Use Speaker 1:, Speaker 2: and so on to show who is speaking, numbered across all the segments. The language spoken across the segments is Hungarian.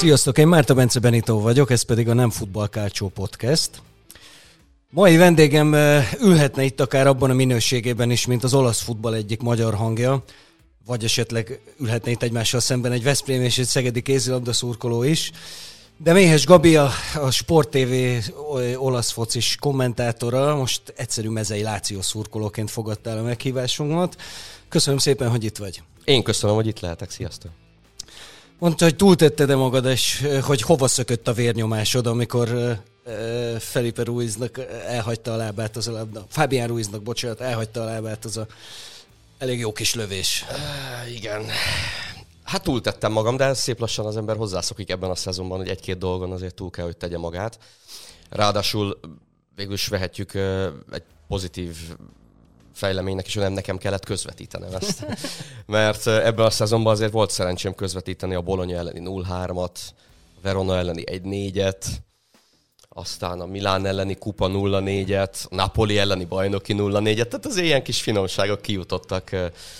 Speaker 1: Sziasztok, én Márta Bence Benito vagyok, ez pedig a Nem Futball Podcast. Mai vendégem ülhetne itt akár abban a minőségében is, mint az olasz futball egyik magyar hangja, vagy esetleg ülhetne itt egymással szemben egy Veszprém és egy Szegedi kézilabda szurkoló is. De Méhes Gabi, a, a Sport TV olasz focis kommentátora, most egyszerű mezei Láció szurkolóként fogadtál a meghívásunkat. Köszönöm szépen, hogy itt vagy.
Speaker 2: Én köszönöm, hogy itt lehetek. Sziasztok!
Speaker 1: Mondta, hogy túltetted-e magad, és hogy hova szökött a vérnyomásod, amikor Felipe Ruiznak elhagyta a lábát az a labda. Fabián Ruiznak, bocsánat, elhagyta a lábát az a elég jó kis lövés.
Speaker 2: Igen. Hát túltettem magam, de szép lassan az ember hozzászokik ebben a szezonban, hogy egy-két dolgon azért túl kell, hogy tegye magát. Ráadásul végül is vehetjük egy pozitív fejleménynek, és nem nekem kellett közvetítenem ezt. Mert ebben a szezonban azért volt szerencsém közvetíteni a Bologna elleni 0-3-at, Verona elleni 1-4-et, aztán a Milán elleni kupa 0-4-et, a Napoli elleni bajnoki 0-4-et, tehát az ilyen kis finomságok kijutottak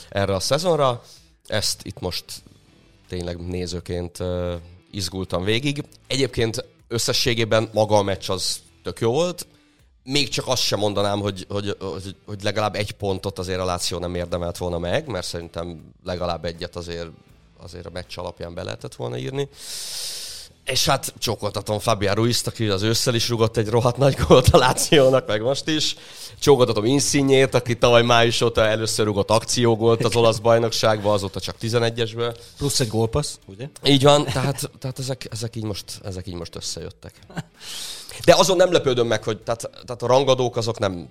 Speaker 2: erre a szezonra. Ezt itt most tényleg nézőként izgultam végig. Egyébként összességében maga a meccs az tök jó volt, még csak azt sem mondanám, hogy, hogy, hogy, hogy legalább egy pontot azért a Láció nem érdemelt volna meg, mert szerintem legalább egyet azért, azért a meccs alapján be lehetett volna írni. És hát csókoltatom Fabián Ruiz-t, aki az ősszel is rugott egy rohadt nagy gólt a Lációnak, meg most is. Csókoltatom Insignét, aki tavaly május óta először rugott akciógolt az olasz bajnokságban, azóta csak 11-esből.
Speaker 1: Plusz egy gólpassz, ugye?
Speaker 2: Így van, tehát, tehát ezek, ezek, így most, ezek így most összejöttek. De azon nem lepődöm meg, hogy tehát, tehát a rangadók azok nem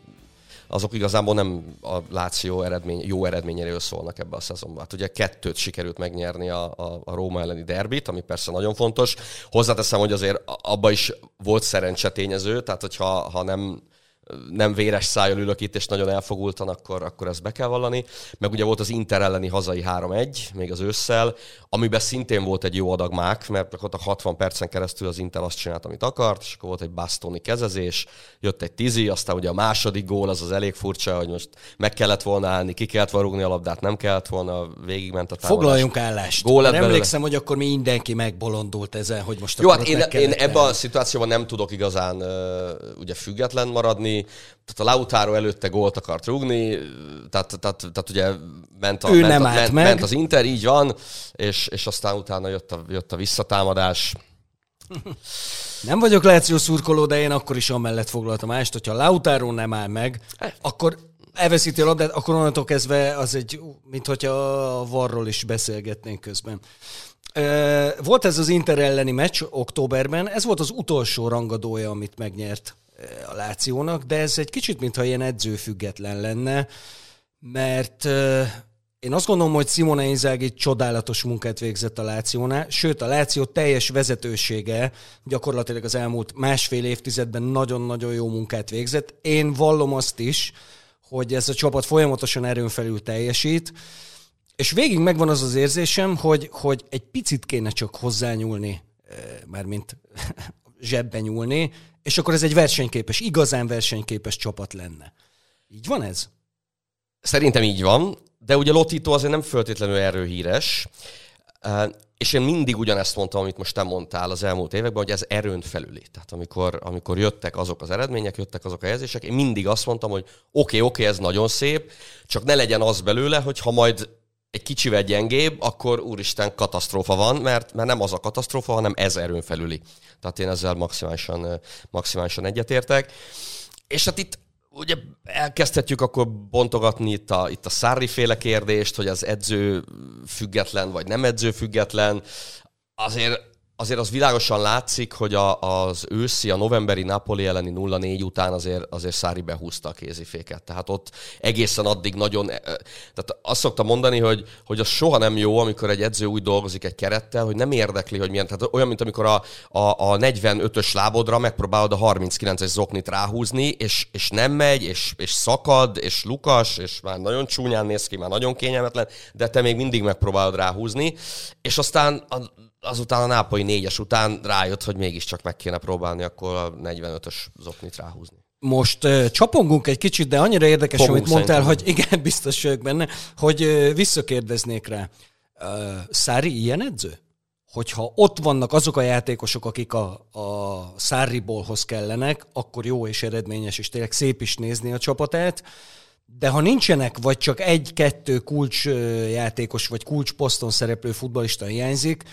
Speaker 2: azok igazából nem a Láció eredmény, jó eredményéről szólnak ebbe a szezonban. Hát ugye kettőt sikerült megnyerni a, a, a Róma elleni derbit, ami persze nagyon fontos. Hozzáteszem, hogy azért abba is volt szerencsetényező, tehát hogyha ha nem nem véres szájjal ülök itt, és nagyon elfogultan, akkor, akkor ezt be kell vallani. Meg ugye volt az Inter elleni hazai 3-1, még az ősszel, amiben szintén volt egy jó adag mák, mert ott a 60 percen keresztül az Inter azt csinált, amit akart, és akkor volt egy basztoni kezezés, jött egy tizi, aztán ugye a második gól az az elég furcsa, hogy most meg kellett volna állni, ki kellett volna rúgni a labdát, nem kellett volna, végigment a támadás.
Speaker 1: Foglaljunk állást. Gól lett emlékszem, hogy akkor mindenki megbolondult ezen, hogy most
Speaker 2: Jó, hát én, én ebben a szituációban nem tudok igazán uh, ugye független maradni, tehát a Lautaro előtte gólt akart rúgni, tehát, tehát, tehát ugye ment, a,
Speaker 1: ő
Speaker 2: ment,
Speaker 1: nem
Speaker 2: a, ment,
Speaker 1: meg.
Speaker 2: ment az Inter, így van, és, és aztán utána jött a, jött a visszatámadás.
Speaker 1: Nem vagyok Láció szurkoló, de én akkor is amellett foglaltam ást, hogyha Lautaro nem áll meg, akkor elveszíti a labdát, akkor onnantól kezdve az egy, mint hogyha a varról is beszélgetnénk közben. Volt ez az Inter elleni meccs októberben, ez volt az utolsó rangadója, amit megnyert a Lációnak, de ez egy kicsit, mintha ilyen edzőfüggetlen lenne, mert én azt gondolom, hogy Simone Inzaghi csodálatos munkát végzett a Lációnál, sőt a Láció teljes vezetősége gyakorlatilag az elmúlt másfél évtizedben nagyon-nagyon jó munkát végzett. Én vallom azt is, hogy ez a csapat folyamatosan erőn felül teljesít, és végig megvan az az érzésem, hogy, hogy egy picit kéne csak hozzányúlni, mármint zsebben nyúlni, és akkor ez egy versenyképes, igazán versenyképes csapat lenne. Így van ez?
Speaker 2: Szerintem így van, de ugye Lotito azért nem föltétlenül erről híres, és én mindig ugyanezt mondtam, amit most te mondtál az elmúlt években, hogy ez erőn felüli. Tehát amikor, amikor jöttek azok az eredmények, jöttek azok a jelzések, én mindig azt mondtam, hogy oké, okay, oké, okay, ez nagyon szép, csak ne legyen az belőle, hogy ha majd egy kicsivel gyengébb, akkor úristen katasztrófa van, mert, mert nem az a katasztrófa, hanem ez erőn felüli. Tehát én ezzel maximálisan, maximálisan egyetértek. És hát itt ugye elkezdhetjük akkor bontogatni itt a, itt a Szárri féle kérdést, hogy az edző független vagy nem edző független. Azért azért az világosan látszik, hogy a, az őszi, a novemberi Napoli elleni 0-4 után azért, azért Szári behúzta a kéziféket. Tehát ott egészen addig nagyon... E, tehát azt szoktam mondani, hogy, hogy az soha nem jó, amikor egy edző úgy dolgozik egy kerettel, hogy nem érdekli, hogy milyen... Tehát olyan, mint amikor a, a, a 45-ös lábodra megpróbálod a 39-es zoknit ráhúzni, és, és nem megy, és, és szakad, és lukas, és már nagyon csúnyán néz ki, már nagyon kényelmetlen, de te még mindig megpróbálod ráhúzni, és aztán a, azután a nápolyi négyes után rájött, hogy mégiscsak meg kéne próbálni akkor a 45-ös zoknit ráhúzni.
Speaker 1: Most uh, csapongunk egy kicsit, de annyira érdekes, Fogunk amit mondtál, szerintem. hogy igen, biztos vagyok benne, hogy uh, visszakérdeznék rá. Uh, Szári ilyen edző? hogyha ott vannak azok a játékosok, akik a, a Sarribolhoz kellenek, akkor jó és eredményes, és tényleg szép is nézni a csapatát. De ha nincsenek, vagy csak egy-kettő kulcsjátékos, vagy kulcsposzton szereplő futbalista hiányzik,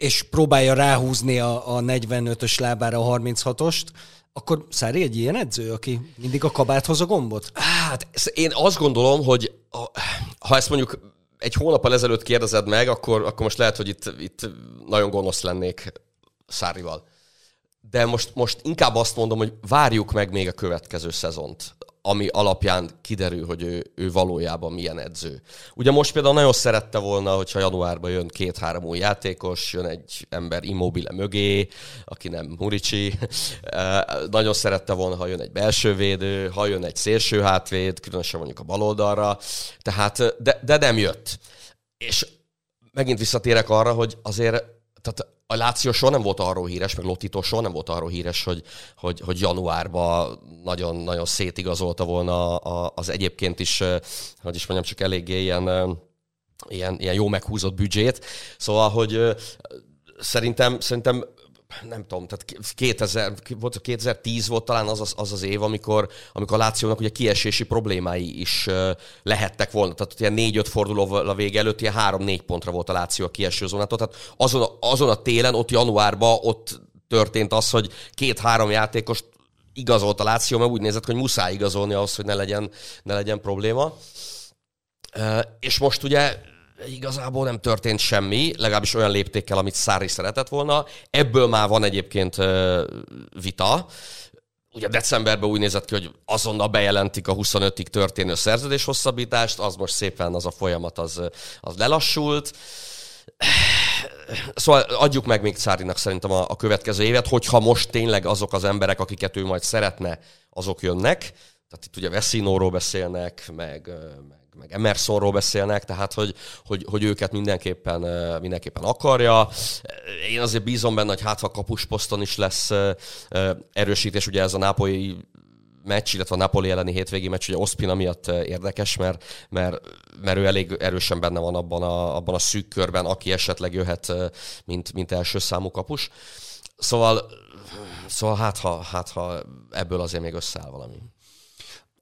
Speaker 1: és próbálja ráhúzni a, a 45-ös lábára a 36-ost, akkor Szári egy ilyen edző, aki mindig a kabáthoz a gombot?
Speaker 2: Hát én azt gondolom, hogy ha ezt mondjuk egy hónappal ezelőtt kérdezed meg, akkor, akkor most lehet, hogy itt, itt nagyon gonosz lennék Szárival. De most, most inkább azt mondom, hogy várjuk meg még a következő szezont ami alapján kiderül, hogy ő, ő valójában milyen edző. Ugye most például nagyon szerette volna, hogyha januárban jön két-három új játékos, jön egy ember immobile mögé, aki nem Muricsi. nagyon szerette volna, ha jön egy belső védő, ha jön egy szélső hátvéd, különösen mondjuk a baloldalra. Tehát, de, de nem jött. És megint visszatérek arra, hogy azért tehát a Láció soha nem volt arról híres, meg Lotito soha nem volt arról híres, hogy, hogy, hogy januárban nagyon, nagyon szétigazolta volna az egyébként is, hogy is mondjam, csak eléggé ilyen, ilyen, ilyen jó meghúzott büdzsét. Szóval, hogy szerintem, szerintem nem tudom, tehát 2000, volt, 2010 volt talán az az, az, az év, amikor, amikor a Lációnak ugye kiesési problémái is lehettek volna. Tehát ilyen négy-öt forduló a vége előtt ilyen három-négy pontra volt a Láció a kieső zónától. Tehát azon, azon a télen, ott januárban ott történt az, hogy két-három játékos igazolt a Láció, mert úgy nézett, hogy muszáj igazolni ahhoz, hogy ne legyen, ne legyen probléma. És most ugye igazából nem történt semmi, legalábbis olyan léptékkel, amit Szári szeretett volna. Ebből már van egyébként vita. Ugye decemberben úgy nézett ki, hogy azonnal bejelentik a 25-ig történő szerződés hosszabbítást, az most szépen az a folyamat az, az lelassult. Szóval adjuk meg még Szárinak szerintem a, a következő évet, hogyha most tényleg azok az emberek, akiket ő majd szeretne, azok jönnek. Tehát itt ugye Veszinóról beszélnek, meg, meg meg Emersonról beszélnek, tehát hogy, hogy, hogy őket mindenképpen, mindenképpen akarja. Én azért bízom benne, hogy hát ha kapusposzton is lesz erősítés, ugye ez a nápolyi meccs, illetve a Napoli elleni hétvégi meccs, ugye Ospina miatt érdekes, mert, mert, mert ő elég erősen benne van abban a, abban a szűk körben, aki esetleg jöhet, mint, mint első számú kapus. Szóval, szóval hát, ha, hát ha ebből azért még összeáll valami.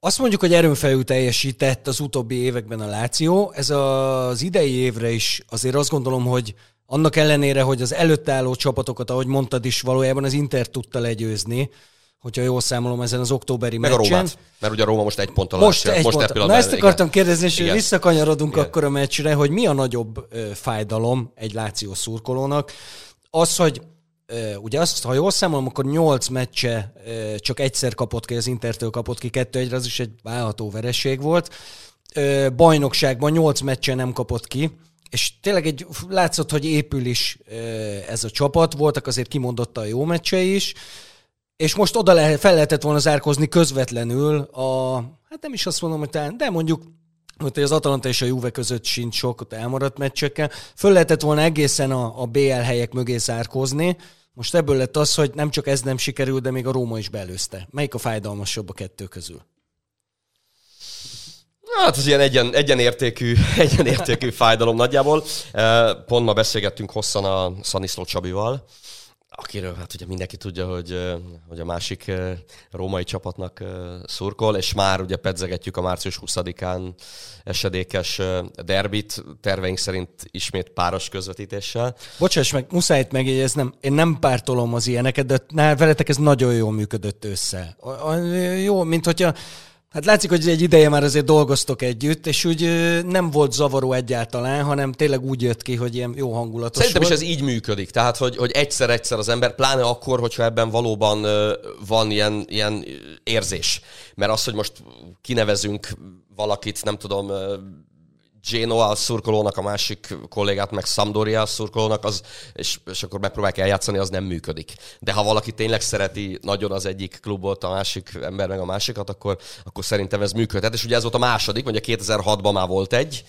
Speaker 1: Azt mondjuk, hogy erőnfelül teljesített az utóbbi években a Láció. Ez az idei évre is azért azt gondolom, hogy annak ellenére, hogy az előtt álló csapatokat, ahogy mondtad is, valójában az Inter tudta legyőzni, hogyha jól számolom ezen az októberi
Speaker 2: Meg
Speaker 1: meccsen.
Speaker 2: a Rómát, mert ugye a Róma most egy ponttal
Speaker 1: Most egy
Speaker 2: most
Speaker 1: pont. Na ezt akartam
Speaker 2: igen.
Speaker 1: kérdezni, és
Speaker 2: Igen.
Speaker 1: visszakanyarodunk
Speaker 2: Igen.
Speaker 1: akkor a meccsre, hogy mi a nagyobb fájdalom egy Láció szurkolónak? Az, hogy ugye azt, ha jól számolom, akkor nyolc meccse csak egyszer kapott ki, az Intertől kapott ki kettő egyre, az is egy válható vereség volt. Bajnokságban nyolc meccse nem kapott ki, és tényleg egy, látszott, hogy épül is ez a csapat, voltak azért kimondottan jó meccsei is, és most oda lehet, fel lehetett volna zárkozni közvetlenül a, hát nem is azt mondom, hogy talán, de mondjuk hogy az Atalanta és a Juve között sincs sok elmaradt meccsekkel. Föl lehetett volna egészen a, a BL helyek mögé zárkozni. Most ebből lett az, hogy nem csak ez nem sikerült, de még a Róma is belőzte. Melyik a fájdalmasabb a kettő közül?
Speaker 2: Hát ez ilyen egyen, egyenértékű, egyenértékű fájdalom nagyjából. Eh, Pont ma beszélgettünk hosszan a Szaniszló Csabival, akiről hát ugye mindenki tudja, hogy, hogy a másik római csapatnak szurkol, és már ugye pedzegetjük a március 20-án esedékes derbit, terveink szerint ismét páros közvetítéssel.
Speaker 1: Bocsáss meg, muszáj itt megjegyeznem, én nem pártolom az ilyeneket, de veletek ez nagyon jól működött össze. Jó, mint hogyha Hát látszik, hogy egy ideje már azért dolgoztok együtt, és úgy nem volt zavaró egyáltalán, hanem tényleg úgy jött ki, hogy ilyen jó hangulatos
Speaker 2: Szerintem is
Speaker 1: volt.
Speaker 2: ez így működik. Tehát, hogy, hogy egyszer-egyszer az ember, pláne akkor, hogyha ebben valóban van ilyen, ilyen érzés. Mert az, hogy most kinevezünk valakit, nem tudom, Genoa szurkolónak, a másik kollégát meg Sampdoria szurkolónak, az, és, és akkor megpróbálják eljátszani, az nem működik. De ha valaki tényleg szereti nagyon az egyik klubot, a másik ember meg a másikat, akkor, akkor szerintem ez működhet. És ugye ez volt a második, mondja 2006-ban már volt egy,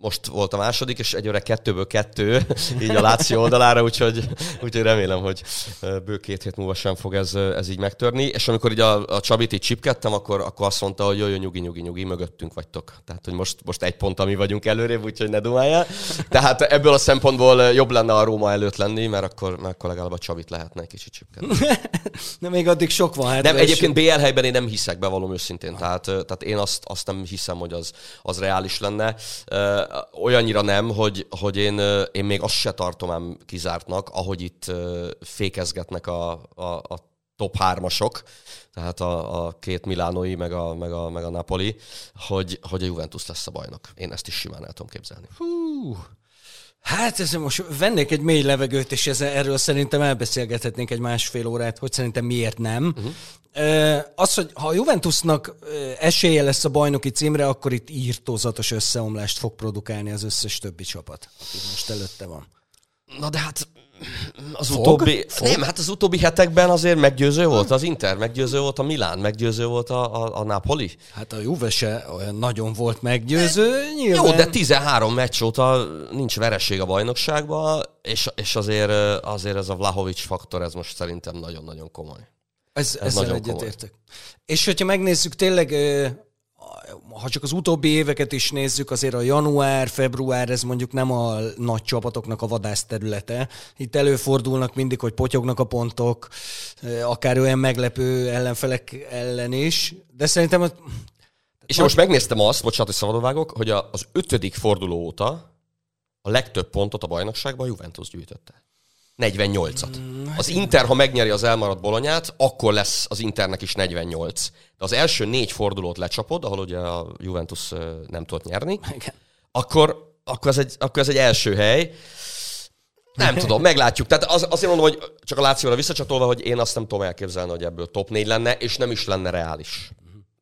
Speaker 2: most volt a második, és egyre kettőből kettő, így a Láció oldalára, úgyhogy, úgyhogy remélem, hogy bő két hét múlva sem fog ez, ez így megtörni. És amikor így a, a Csabit így csipkedtem, akkor, akkor azt mondta, hogy jó, jó, nyugi, nyugi, nyugi, mögöttünk vagytok. Tehát, hogy most, most egy pont, ami vagyunk előrébb, úgyhogy ne dumáljál. Tehát ebből a szempontból jobb lenne a Róma előtt lenni, mert akkor, mert akkor legalább a Csabit lehetne egy kicsit csipkedni.
Speaker 1: De még addig sok van. Hát
Speaker 2: nem, egyébként BL helyben én nem hiszek, bevallom őszintén. Tehát, tehát én azt, azt nem hiszem, hogy az, az reális lenne olyannyira nem, hogy, hogy én, én még azt se tartom ám kizártnak, ahogy itt fékezgetnek a, a, a top hármasok, tehát a, a két Milánoi, meg a, meg, a, meg a Napoli, hogy, hogy a Juventus lesz a bajnok. Én ezt is simán el tudom képzelni.
Speaker 1: Hú. Hát ez most vennék egy mély levegőt, és ezzel, erről szerintem elbeszélgethetnénk egy másfél órát, hogy szerintem miért nem. Uh-huh. Az, hogy ha a Juventusnak esélye lesz a bajnoki címre, akkor itt írtózatos összeomlást fog produkálni az összes többi csapat, aki most előtte van.
Speaker 2: Na de hát az Fog? utóbbi... Fog? Nem, hát az utóbbi hetekben azért meggyőző volt az Inter, meggyőző volt a Milán, meggyőző volt a, a, a Napoli.
Speaker 1: Hát a Juve se olyan nagyon volt meggyőző. Nyilván...
Speaker 2: Jó, de 13 meccs óta nincs vereség a bajnokságban, és, és azért, azért ez a Vlahovics faktor, ez most szerintem nagyon-nagyon komoly.
Speaker 1: Ez, ez ezzel egyetértek. És hogyha megnézzük tényleg ha csak az utóbbi éveket is nézzük, azért a január, február, ez mondjuk nem a nagy csapatoknak a vadász területe. Itt előfordulnak mindig, hogy potyognak a pontok, akár olyan meglepő ellenfelek ellen is, de szerintem... A...
Speaker 2: És most megnéztem azt, bocsánat, hogy szabadon hogy az ötödik forduló óta a legtöbb pontot a bajnokságban a Juventus gyűjtötte. 48-at. Az Inter, ha megnyeri az elmaradt bolonyát, akkor lesz az Internek is 48. De az első négy fordulót lecsapod, ahol ugye a Juventus nem tudott nyerni, Igen. akkor, akkor, ez egy, akkor ez egy első hely. Nem tudom, meglátjuk. Tehát az, azért mondom, hogy csak a Lációra visszacsatolva, hogy én azt nem tudom elképzelni, hogy ebből top 4 lenne, és nem is lenne reális.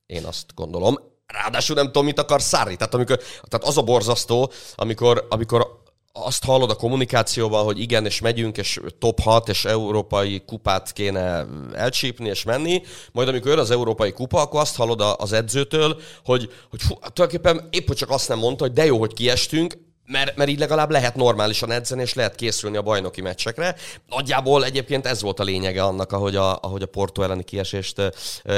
Speaker 2: Én azt gondolom. Ráadásul nem tudom, mit akar Szári. Tehát, amikor, tehát az a borzasztó, amikor, amikor azt hallod a kommunikációban, hogy igen, és megyünk, és top 6, és európai kupát kéne elcsípni, és menni, majd amikor jön az európai kupa, akkor azt hallod az edzőtől, hogy, hogy fú, tulajdonképpen épp, hogy csak azt nem mondta, hogy de jó, hogy kiestünk, mert, mert így legalább lehet normálisan edzeni, és lehet készülni a bajnoki meccsekre. Nagyjából egyébként ez volt a lényege annak, ahogy a, ahogy a Porto elleni kiesést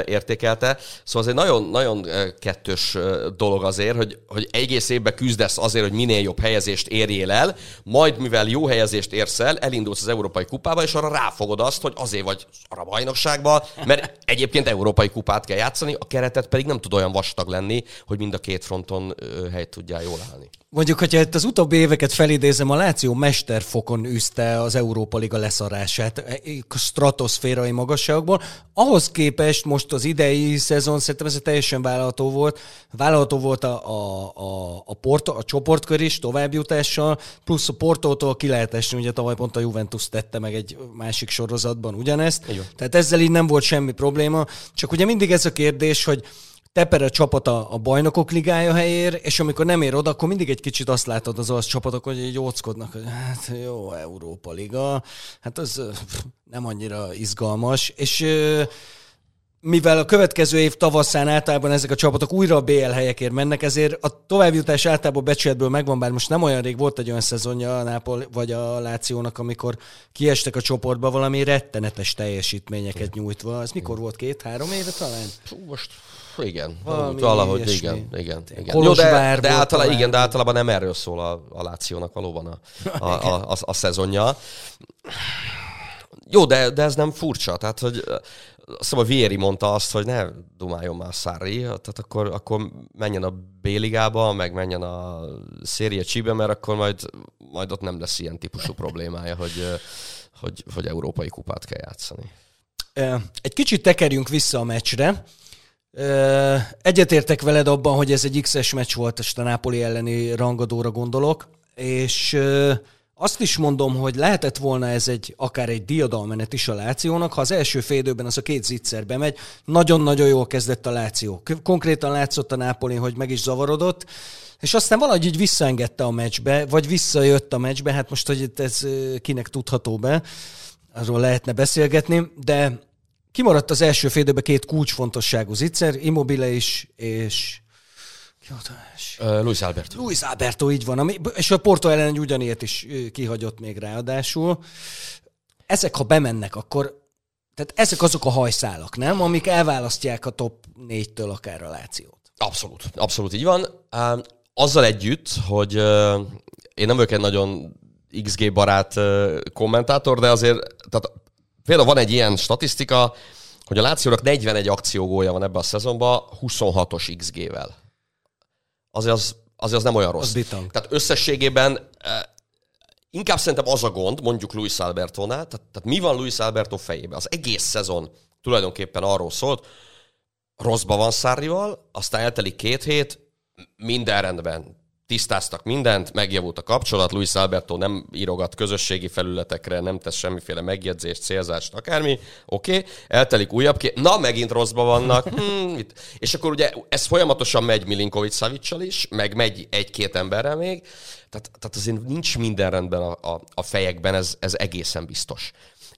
Speaker 2: értékelte. Szóval ez egy nagyon, nagyon kettős dolog azért, hogy, hogy egész évben küzdesz azért, hogy minél jobb helyezést érjél el, majd mivel jó helyezést érsz el, elindulsz az Európai Kupába, és arra ráfogod azt, hogy azért vagy arra bajnokságba, mert egyébként Európai Kupát kell játszani, a keretet pedig nem tud olyan vastag lenni, hogy mind a két fronton helyt tudjál jól állni.
Speaker 1: Mondjuk, hogyha itt az utóbbi éveket felidézem, a Láció mesterfokon üzte az Európa Liga leszarását e, stratoszférai magasságokból. Ahhoz képest most az idei szezon szerintem ez teljesen vállalható volt. Vállalható volt a, a, a, a, porto, a csoportkör is továbbjutással, plusz a Portótól ki lehet esni, ugye tavaly pont a Juventus tette meg egy másik sorozatban ugyanezt. Igen. Tehát ezzel így nem volt semmi probléma. Csak ugye mindig ez a kérdés, hogy teper a csapat a, a bajnokok ligája helyér, és amikor nem ér oda, akkor mindig egy kicsit azt látod az olasz csapatok, hogy így óckodnak, hogy hát jó, Európa Liga, hát az nem annyira izgalmas, és mivel a következő év tavaszán általában ezek a csapatok újra a BL helyekért mennek, ezért a továbbjutás általában becsületből megvan, bár most nem olyan rég volt egy olyan szezonja a Nápol vagy a Lációnak, amikor kiestek a csoportba valami rettenetes teljesítményeket nyújtva. Ez mikor volt? Két-három éve talán?
Speaker 2: Most igen, Valami valahogy ilyesmi. igen, igen. igen. Jó, de, de, általában, igen, de általában nem erről szól a, a Lációnak valóban a, a, a, a, a szezonja. Jó, de, de ez nem furcsa, tehát hogy Szóval Vieri mondta azt, hogy ne dumáljon már Szári, tehát akkor, akkor menjen a B-ligába, meg menjen a széria Csibe, mert akkor majd, majd ott nem lesz ilyen típusú problémája, hogy, hogy, hogy európai kupát kell játszani.
Speaker 1: Egy kicsit tekerjünk vissza a meccsre. Egyetértek veled abban, hogy ez egy X-es meccs volt, és a Napoli elleni rangadóra gondolok, és azt is mondom, hogy lehetett volna ez egy akár egy diadalmenet is a Lációnak, ha az első félidőben az a két zicser bemegy, nagyon-nagyon jól kezdett a Láció. Konkrétan látszott a Nápoli, hogy meg is zavarodott, és aztán valahogy így visszaengedte a meccsbe, vagy visszajött a meccsbe, hát most, hogy ez kinek tudható be, arról lehetne beszélgetni, de kimaradt az első félidőben két kulcsfontosságú zicser, Immobile is, és
Speaker 2: Uh, Luis Alberto.
Speaker 1: Luis Alberto, így van. Ami, és a Porto ellen egy ugyanilyet is kihagyott még ráadásul. Ezek, ha bemennek, akkor tehát ezek azok a hajszálak, nem? Amik elválasztják a top négytől akár a Lációt.
Speaker 2: Abszolút, abszolút így van. Azzal együtt, hogy én nem vagyok egy nagyon XG barát kommentátor, de azért, tehát például van egy ilyen statisztika, hogy a Lációnak 41 akciógója van ebben a szezonban 26-os XG-vel. Azért az, azért az nem olyan rossz.
Speaker 1: Az
Speaker 2: tehát összességében inkább szerintem az a gond, mondjuk Luis Albertónál, tehát, tehát mi van Luis Alberto fejében? Az egész szezon tulajdonképpen arról szólt, rosszba van Szárrival, aztán eltelik két hét, minden rendben, tisztáztak mindent, megjavult a kapcsolat, Luis Alberto nem írogat közösségi felületekre, nem tesz semmiféle megjegyzést, célzást, akármi, oké, okay. eltelik újabb két, na, megint rosszba vannak, hmm, és akkor ugye ez folyamatosan megy Milinkovic Savicsal is, meg megy egy-két emberrel még, tehát, tehát azért nincs minden rendben a, a, a fejekben, ez, ez egészen biztos.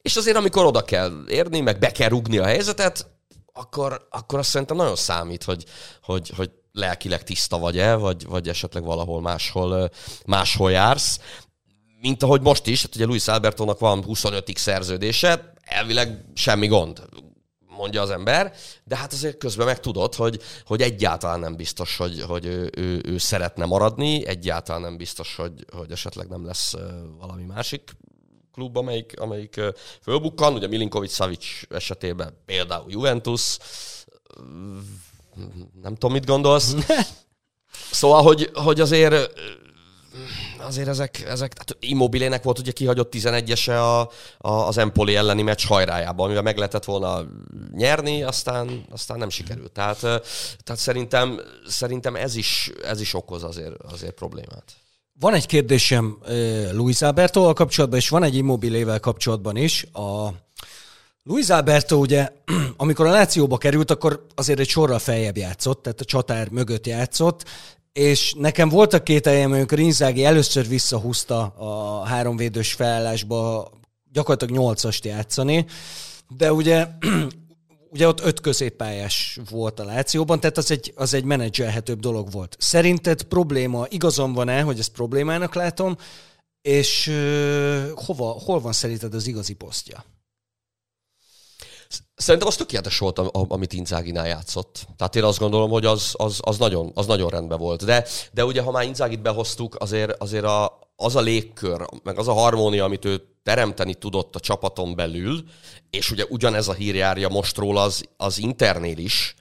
Speaker 2: És azért, amikor oda kell érni, meg be kell rugni a helyzetet, akkor, akkor azt szerintem nagyon számít, hogy, hogy, hogy lelkileg tiszta vagy-e, vagy, vagy esetleg valahol máshol, máshol jársz. Mint ahogy most is, hát ugye Luis Albertónak van 25 szerződése, elvileg semmi gond mondja az ember, de hát azért közben meg tudod, hogy, hogy egyáltalán nem biztos, hogy, hogy ő, ő, ő szeretne maradni, egyáltalán nem biztos, hogy, hogy esetleg nem lesz valami másik klub, amelyik, amelyik fölbukkan. Ugye Milinkovic Savic esetében például Juventus, nem tudom, mit gondolsz. Szóval, hogy, hogy azért azért ezek, ezek tehát Immobilének volt ugye kihagyott 11-ese a, a, az Empoli elleni meccs hajrájában, amivel meg lehetett volna nyerni, aztán, aztán nem sikerült. Tehát, tehát szerintem, szerintem ez, is, ez is okoz azért, azért problémát.
Speaker 1: Van egy kérdésem Luis Alberto kapcsolatban, és van egy Immobilével kapcsolatban is. A Luis Alberto ugye, amikor a Lációba került, akkor azért egy sorral feljebb játszott, tehát a csatár mögött játszott, és nekem voltak két helyen, amikor Inzági először visszahúzta a háromvédős felállásba gyakorlatilag nyolcast játszani, de ugye ugye ott öt középpályás volt a Lációban, tehát az egy, az egy menedzselhetőbb dolog volt. Szerinted probléma, igazam van-e, hogy ezt problémának látom, és uh, hova, hol van szerinted az igazi posztja?
Speaker 2: Szerintem az tökéletes volt, amit Inzáginál játszott. Tehát én azt gondolom, hogy az, az, az, nagyon, az nagyon rendben volt. De, de ugye, ha már Inzágit behoztuk, azért, azért a, az a légkör, meg az a harmónia, amit ő teremteni tudott a csapaton belül, és ugye ugyanez a hír járja most róla az, az Internél is,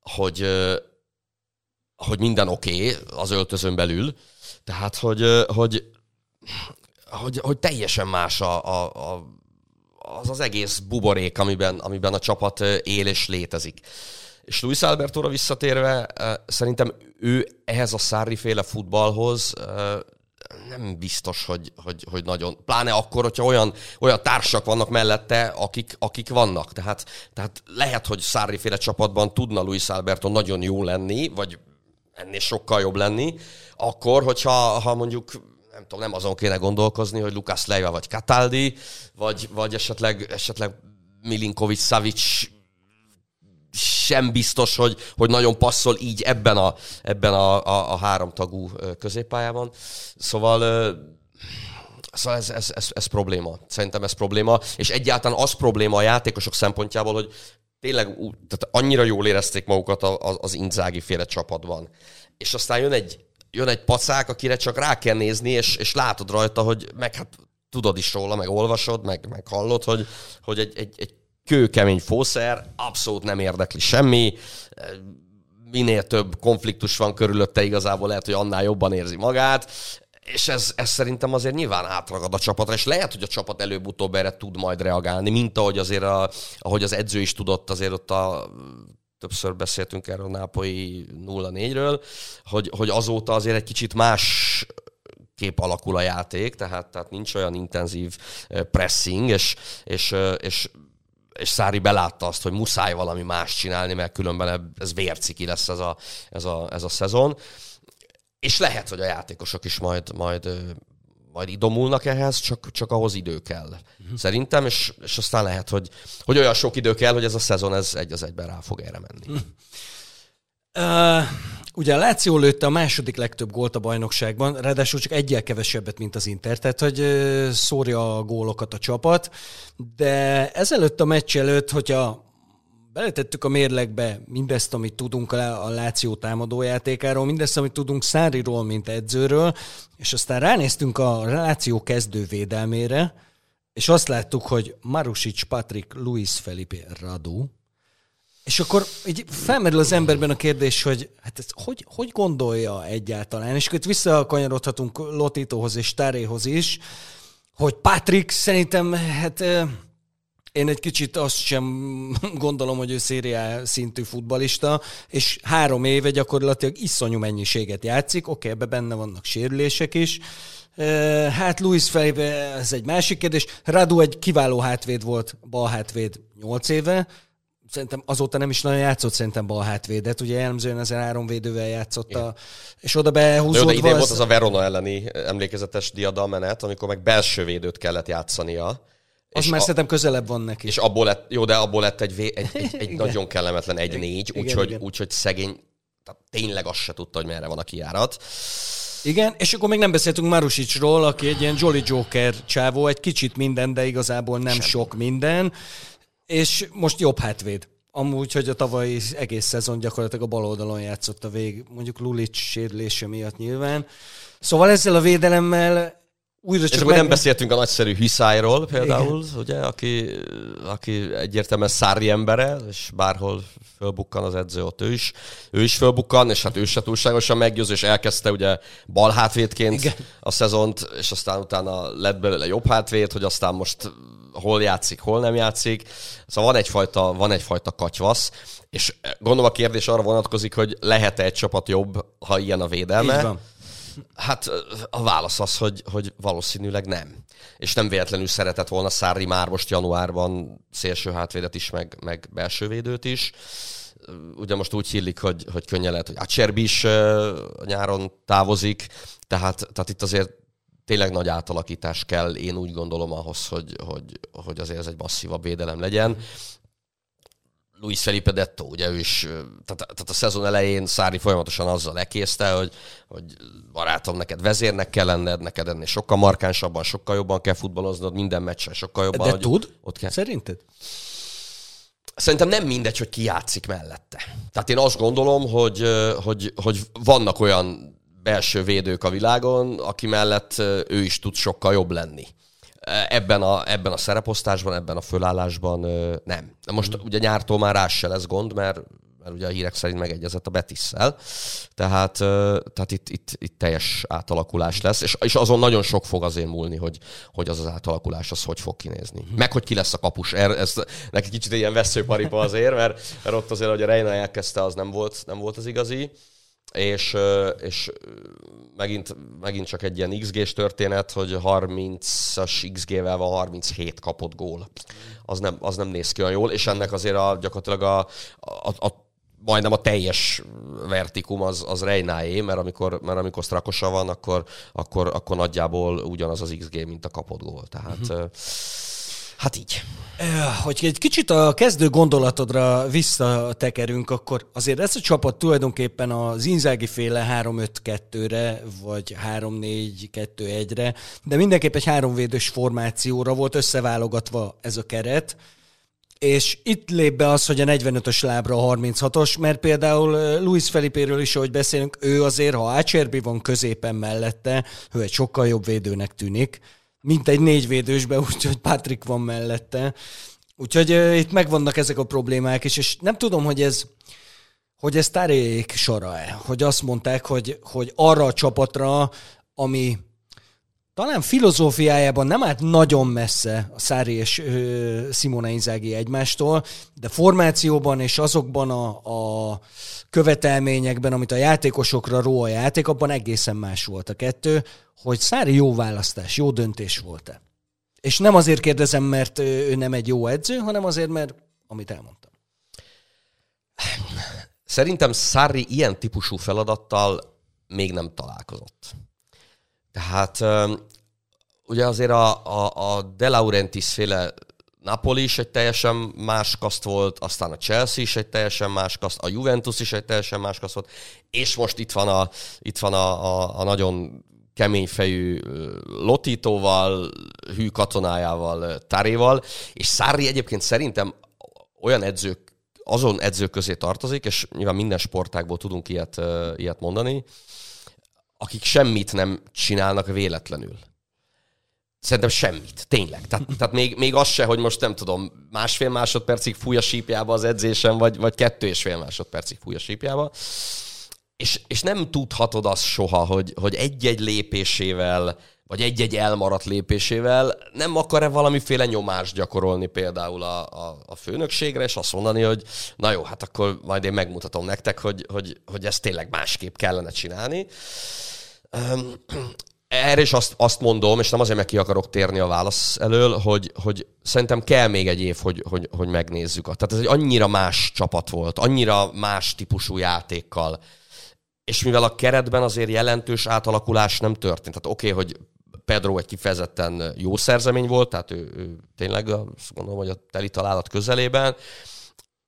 Speaker 2: hogy, hogy minden oké okay az öltözön belül, tehát hogy, hogy, hogy, hogy teljesen más a, a, a az az egész buborék, amiben, amiben a csapat él és létezik. És Luis Albertóra visszatérve, szerintem ő ehhez a Szári féle futballhoz nem biztos, hogy, hogy, hogy nagyon. Pláne akkor, hogyha olyan, olyan társak vannak mellette, akik, akik vannak. Tehát, tehát lehet, hogy Szári féle csapatban tudna Luis Alberto nagyon jó lenni, vagy ennél sokkal jobb lenni, akkor, hogyha ha mondjuk nem tudom, nem azon kéne gondolkozni, hogy Lukas Leiva vagy Cataldi, vagy, vagy esetleg, esetleg Milinkovic Savic sem biztos, hogy, hogy nagyon passzol így ebben a, ebben a, a, a háromtagú középpályában. Szóval Szóval ez, ez, ez, ez probléma. Szerintem ez probléma. És egyáltalán az probléma a játékosok szempontjából, hogy tényleg tehát annyira jól érezték magukat az Inzági féle csapatban. És aztán jön egy jön egy pacák, akire csak rá kell nézni, és, és látod rajta, hogy meg hát tudod is róla, meg olvasod, meg, meg hallod, hogy, hogy egy, egy, egy kőkemény fószer, abszolút nem érdekli semmi, minél több konfliktus van körülötte, igazából lehet, hogy annál jobban érzi magát, és ez, ez szerintem azért nyilván átragad a csapatra, és lehet, hogy a csapat előbb-utóbb erre tud majd reagálni, mint ahogy azért, a, ahogy az edző is tudott azért ott a többször beszéltünk erről a Nápolyi 0-4-ről, hogy, hogy azóta azért egy kicsit más kép alakul a játék, tehát, tehát nincs olyan intenzív pressing, és, és, és és Szári belátta azt, hogy muszáj valami más csinálni, mert különben ez vérciki lesz ez a, ez a, ez a szezon. És lehet, hogy a játékosok is majd, majd majd idomulnak ehhez, csak, csak ahhoz idő kell. Uh-huh. Szerintem, és, és aztán lehet, hogy, hogy olyan sok idő kell, hogy ez a szezon ez egy az egyben rá fog erre menni.
Speaker 1: Uh, ugye a Láció lőtte a második legtöbb gólt a bajnokságban, ráadásul csak egyel kevesebbet, mint az Inter, tehát hogy uh, szórja a gólokat a csapat, de ezelőtt a meccs előtt, hogyha beletettük a mérlegbe mindezt, amit tudunk a Láció támadójátékáról, mindezt, amit tudunk Száriról, mint edzőről, és aztán ránéztünk a Láció kezdővédelmére, és azt láttuk, hogy Marusic, Patrick, Luis Felipe, Radu, és akkor így felmerül az emberben a kérdés, hogy hát ez hogy, hogy gondolja egyáltalán, és akkor itt visszakanyarodhatunk Lotitohoz és Táréhoz is, hogy Patrick szerintem, hát én egy kicsit azt sem gondolom, hogy ő szériá szintű futbalista, és három éve gyakorlatilag iszonyú mennyiséget játszik, oké, ebbe benne vannak sérülések is, Hát Luis Felipe, ez egy másik kérdés. Radu egy kiváló hátvéd volt, bal hátvéd 8 éve, szerintem azóta nem is nagyon játszott szerintem bal hátvédet, ugye jellemzően ezen három védővel játszott, a, és oda behúzódva... De
Speaker 2: idén az... volt az a Verona elleni emlékezetes diadalmenet, amikor meg belső védőt kellett játszania.
Speaker 1: Az már a... szerintem közelebb van neki.
Speaker 2: És abból lett, jó, de abból lett egy, egy, egy, egy nagyon kellemetlen egy-négy, úgyhogy úgy, szegény, tehát tényleg azt se tudta, hogy merre van a kiárat.
Speaker 1: Igen, és akkor még nem beszéltünk Marusicsról, aki egy ilyen Jolly Joker csávó, egy kicsit minden, de igazából nem Semmi. sok minden, és most jobb hátvéd. Amúgy, hogy a tavalyi egész szezon gyakorlatilag a bal oldalon játszott a vég, mondjuk Lulic sérülése miatt nyilván. Szóval ezzel a védelemmel
Speaker 2: újra csak... És meg... nem beszéltünk a nagyszerű Hiszájról például, Igen. ugye, aki, aki egyértelműen szári embere, és bárhol fölbukkan az edző, ott ő is, ő is fölbukkan, és hát ő se túlságosan meggyőző, és elkezdte ugye bal hátvédként Igen. a szezont, és aztán utána lett belőle jobb hátvéd, hogy aztán most hol játszik, hol nem játszik. Szóval van egyfajta, van egyfajta katyvasz, és gondolom a kérdés arra vonatkozik, hogy lehet-e egy csapat jobb, ha ilyen a védelme. Így van Hát a válasz az, hogy, hogy valószínűleg nem. És nem véletlenül szeretett volna Szári már most januárban szélső hátvédet is, meg, meg belső védőt is. Ugye most úgy hílik, hogy, hogy könnyen lehet, hogy Cserbi is nyáron távozik, tehát, tehát itt azért tényleg nagy átalakítás kell, én úgy gondolom ahhoz, hogy, hogy, hogy azért ez egy masszívabb védelem legyen. Luis Felipe Detto, ugye ő is, tehát, tehát a szezon elején Szári folyamatosan azzal lekészte, hogy, hogy barátom, neked vezérnek kell lenned, neked ennél sokkal markánsabban, sokkal jobban kell futballoznod, minden meccsen sokkal jobban.
Speaker 1: De tud? Ott kell. Szerinted?
Speaker 2: Szerintem nem mindegy, hogy ki játszik mellette. Tehát én azt gondolom, hogy, hogy, hogy vannak olyan belső védők a világon, aki mellett ő is tud sokkal jobb lenni ebben a, ebben a szereposztásban, ebben a fölállásban nem. Most mm. ugye nyártól már rá se lesz gond, mert mert ugye a hírek szerint megegyezett a Betisszel, tehát, tehát itt, itt, itt teljes átalakulás lesz, és, és azon nagyon sok fog azért múlni, hogy, hogy az az átalakulás az hogy fog kinézni. Mm. Meg hogy ki lesz a kapus. Er, ez neki kicsit ilyen veszőparipa azért, mert, mert ott azért, hogy a Reina elkezdte, az nem volt, nem volt az igazi és, és megint, megint csak egy ilyen XG-s történet, hogy 30-as XG-vel van 37 kapott gól. Az nem, az nem néz ki olyan jól, és ennek azért a, gyakorlatilag a, a, a majdnem a teljes vertikum az, az Reináé, mert amikor, mert amikor Strakosa van, akkor, akkor, akkor nagyjából ugyanaz az XG, mint a kapott gól. Tehát uh-huh. Hát így.
Speaker 1: Hogy egy kicsit a kezdő gondolatodra visszatekerünk, akkor azért ez a csapat tulajdonképpen az Inzági féle 3-5-2-re, vagy 3-4-2-1-re, de mindenképp egy háromvédős formációra volt összeválogatva ez a keret, és itt lép be az, hogy a 45-ös lábra a 36-os, mert például Luis Felipéről is, ahogy beszélünk, ő azért, ha Ácserbi van középen mellette, ő egy sokkal jobb védőnek tűnik, mint egy négyvédősbe, úgyhogy Patrick van mellette. Úgyhogy uh, itt megvannak ezek a problémák is, és nem tudom, hogy ez hogy ez tárék sora-e, hogy azt mondták, hogy, hogy arra a csapatra, ami talán filozófiájában nem állt nagyon messze a Szári és ö, Simona Inzaghi egymástól, de formációban és azokban a, a követelményekben, amit a játékosokra ró a játék, abban egészen más volt a kettő, hogy Szári jó választás, jó döntés volt-e. És nem azért kérdezem, mert ő nem egy jó edző, hanem azért, mert amit elmondtam.
Speaker 2: Szerintem Szári ilyen típusú feladattal még nem találkozott. Tehát ugye azért a, a, a De Laurentiis féle Napoli is egy teljesen más kaszt volt, aztán a Chelsea is egy teljesen más kaszt, a Juventus is egy teljesen más kaszt volt, és most itt van a, itt van a, a, a nagyon keményfejű Lotitóval, hű katonájával, Taréval, és Szári egyébként szerintem olyan edzők, azon edzők közé tartozik, és nyilván minden sportágból tudunk ilyet, ilyet mondani, akik semmit nem csinálnak véletlenül. Szerintem semmit, tényleg. Tehát, tehát még, még az se, hogy most nem tudom, másfél másodpercig fúj a sípjába az edzésen, vagy, vagy kettő és fél másodpercig fúj a sípjába. És, és nem tudhatod azt soha, hogy, hogy egy-egy lépésével, vagy egy-egy elmaradt lépésével nem akar-e valamiféle nyomást gyakorolni például a, a, a főnökségre, és azt mondani, hogy na jó, hát akkor majd én megmutatom nektek, hogy, hogy, hogy ezt tényleg másképp kellene csinálni. Erre is azt, azt mondom, és nem azért, mert ki akarok térni a válasz elől, hogy, hogy szerintem kell még egy év, hogy, hogy, hogy megnézzük. Tehát ez egy annyira más csapat volt, annyira más típusú játékkal, és mivel a keretben azért jelentős átalakulás nem történt. Tehát oké, okay, hogy Pedro egy kifejezetten jó szerzemény volt, tehát ő, ő tényleg azt gondolom, hogy a teli találat közelében,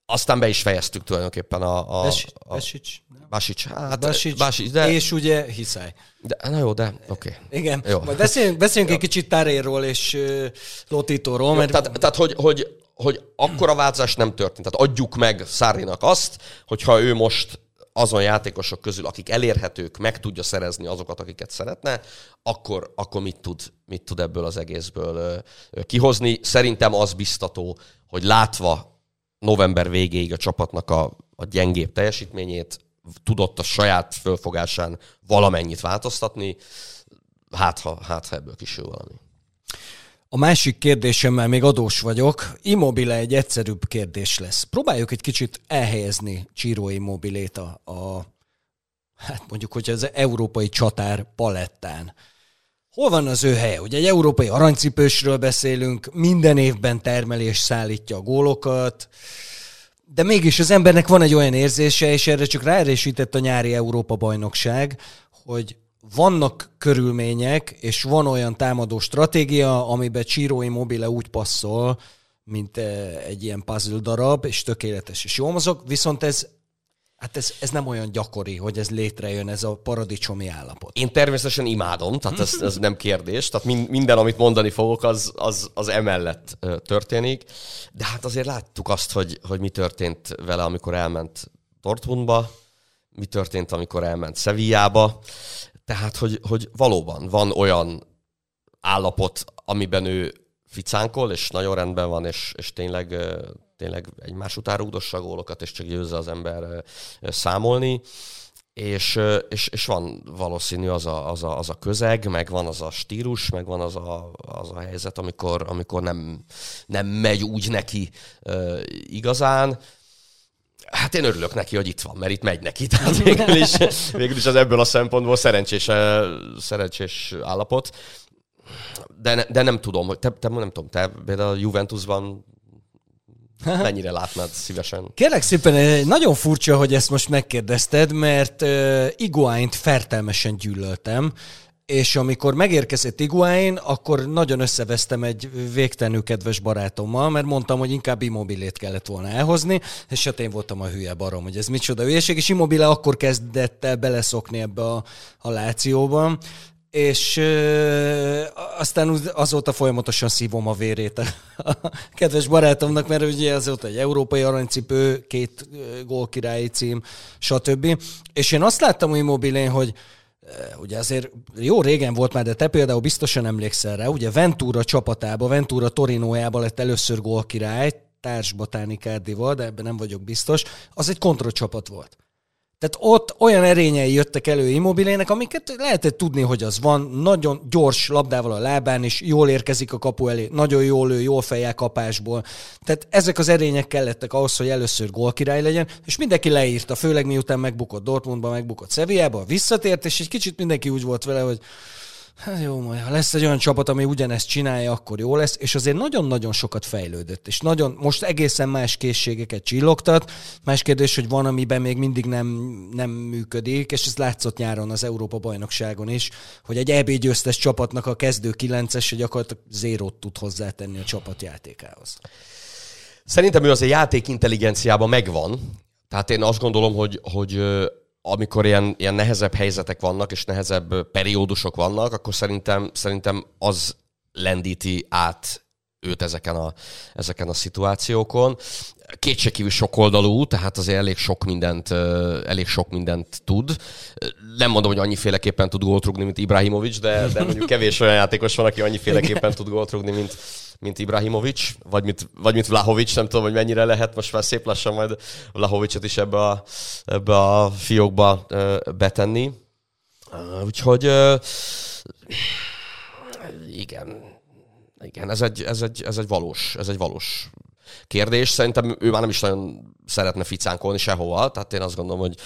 Speaker 2: aztán be is fejeztük tulajdonképpen a... a,
Speaker 1: Besics,
Speaker 2: a
Speaker 1: Besics.
Speaker 2: Basics, hát
Speaker 1: Basics,
Speaker 2: Basics, de...
Speaker 1: És ugye Hiszály.
Speaker 2: De, na jó, de oké. Okay.
Speaker 1: Igen, jó. majd beszéljünk, beszéljünk egy kicsit Taréról és uh, Lotitóról, mert...
Speaker 2: Tehát, tehát hogy, hogy, hogy akkora változás nem történt. Tehát adjuk meg Szárinak azt, hogyha ő most azon játékosok közül, akik elérhetők, meg tudja szerezni azokat, akiket szeretne, akkor, akkor mit, tud, mit tud ebből az egészből kihozni. Szerintem az biztató, hogy látva november végéig a csapatnak a, a gyengébb teljesítményét, tudott a saját fölfogásán valamennyit változtatni, hát ha, hát ha ebből kisül valami.
Speaker 1: A másik kérdésemmel még adós vagyok. Immobile egy egyszerűbb kérdés lesz. Próbáljuk egy kicsit elhelyezni Csíró Immobilét a, a hát mondjuk, hogy az európai csatár palettán. Hol van az ő helye? Ugye egy európai aranycipősről beszélünk, minden évben termelés szállítja a gólokat, de mégis az embernek van egy olyan érzése, és erre csak ráerősített a nyári Európa-bajnokság, hogy vannak körülmények, és van olyan támadó stratégia, amiben Csíró Immobile úgy passzol, mint eh, egy ilyen puzzle darab, és tökéletes, és jól mozog, viszont ez Hát ez, ez nem olyan gyakori, hogy ez létrejön, ez a paradicsomi állapot.
Speaker 2: Én természetesen imádom, tehát ez, ez nem kérdés. Tehát minden, amit mondani fogok, az, az, az emellett történik. De hát azért láttuk azt, hogy, hogy mi történt vele, amikor elment Dortmundba, mi történt, amikor elment Sevillába. Tehát, hogy, hogy valóban van olyan állapot, amiben ő ficánkol, és nagyon rendben van, és, és tényleg, tényleg egymás után rúdossa gólokat, és csak győzze az ember számolni. És, és, és van valószínű az a, az, a, az a közeg, meg van az a stílus, meg van az a, az a helyzet, amikor, amikor nem, nem megy úgy neki uh, igazán. Hát én örülök neki, hogy itt van, mert itt megy neki. Tehát végül is, végül is az ebből a szempontból szerencsés, szerencsés állapot. De, ne, de nem tudom, te, te nem tudom, te például a Juventusban mennyire látnád szívesen?
Speaker 1: Kérlek szépen, nagyon furcsa, hogy ezt most megkérdezted, mert uh, Iguáint fertelmesen gyűlöltem, és amikor megérkezett Iguain, akkor nagyon összevesztem egy végtelenül kedves barátommal, mert mondtam, hogy inkább immobilét kellett volna elhozni, és hát én voltam a hülye barom, hogy ez micsoda hülyeség, és immobile akkor kezdett el beleszokni ebbe a, a lációban, és ö, aztán azóta folyamatosan szívom a vérét a, kedves barátomnak, mert ugye azóta egy európai aranycipő, két gólkirályi cím, stb. És én azt láttam hogy Immobilén, hogy ugye azért jó régen volt már, de te például biztosan emlékszel rá, ugye Ventura csapatába, Ventura Torinójába lett először gólkirály, társ Botánikárdival, de ebben nem vagyok biztos, az egy kontracsapat volt. Tehát ott olyan erényei jöttek elő immobilének, amiket lehetett tudni, hogy az van, nagyon gyors labdával a lábán, és jól érkezik a kapu elé, nagyon jól lő, jól fejel kapásból. Tehát ezek az erények kellettek ahhoz, hogy először gólkirály legyen, és mindenki leírta, főleg miután megbukott Dortmundba, megbukott Sevillába, visszatért, és egy kicsit mindenki úgy volt vele, hogy Hát jó, majd ha lesz egy olyan csapat, ami ugyanezt csinálja, akkor jó lesz, és azért nagyon-nagyon sokat fejlődött, és nagyon, most egészen más készségeket csillogtat, más kérdés, hogy van, amiben még mindig nem, nem működik, és ez látszott nyáron az Európa bajnokságon is, hogy egy EB győztes csapatnak a kezdő kilences gyakorlatilag zérót tud hozzátenni a csapat játékához.
Speaker 2: Szerintem ő azért játék intelligenciában megvan, tehát én azt gondolom, hogy, hogy amikor ilyen, ilyen nehezebb helyzetek vannak, és nehezebb periódusok vannak, akkor szerintem, szerintem az lendíti át őt ezeken a, ezeken a szituációkon. Kétségkívül sok oldalú, tehát azért elég sok mindent, elég sok mindent tud. Nem mondom, hogy annyiféleképpen tud gólt rúgni, mint Ibrahimovic, de, de mondjuk kevés olyan játékos van, aki annyiféleképpen tud gólt rúgni, mint, mint Ibrahimovic, vagy mint, vagy mint Vlahovic, nem tudom, hogy mennyire lehet most már szép lassan majd Vlahovicot is ebbe a, ebbe a fiókba betenni. Úgyhogy igen, igen, ez egy, ez egy, ez egy valós, ez egy valós kérdés. Szerintem ő már nem is nagyon szeretne ficánkolni sehova, tehát én azt gondolom, hogy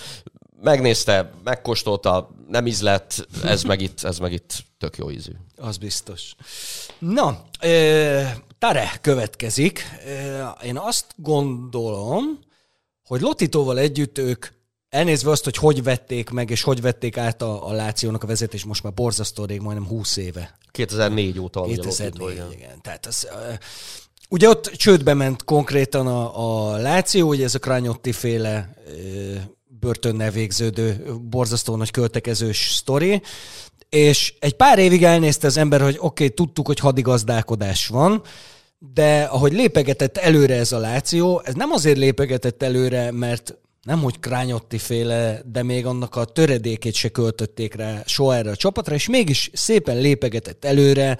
Speaker 2: megnézte, megkóstolta, nem ízlett, ez meg itt, ez meg itt tök jó ízű.
Speaker 1: Az biztos. Na, Tare következik. Én azt gondolom, hogy Lotitóval együtt ők elnézve azt, hogy hogy vették meg, és hogy vették át a, a Lációnak a vezetés, most már borzasztó rég, majdnem 20 éve.
Speaker 2: 2004 óta.
Speaker 1: 2004, ugye, igen. igen. Tehát az, ugye ott csődbe ment konkrétan a, a Láció, ugye ez a Kranyotti féle börtönnel végződő, borzasztó nagy költekezős sztori, és egy pár évig elnézte az ember, hogy oké, okay, tudtuk, hogy hadigazdálkodás van, de ahogy lépegetett előre ez a Láció, ez nem azért lépegetett előre, mert nem hogy Krányotti féle, de még annak a töredékét se költötték rá soha erre a csapatra, és mégis szépen lépegetett előre,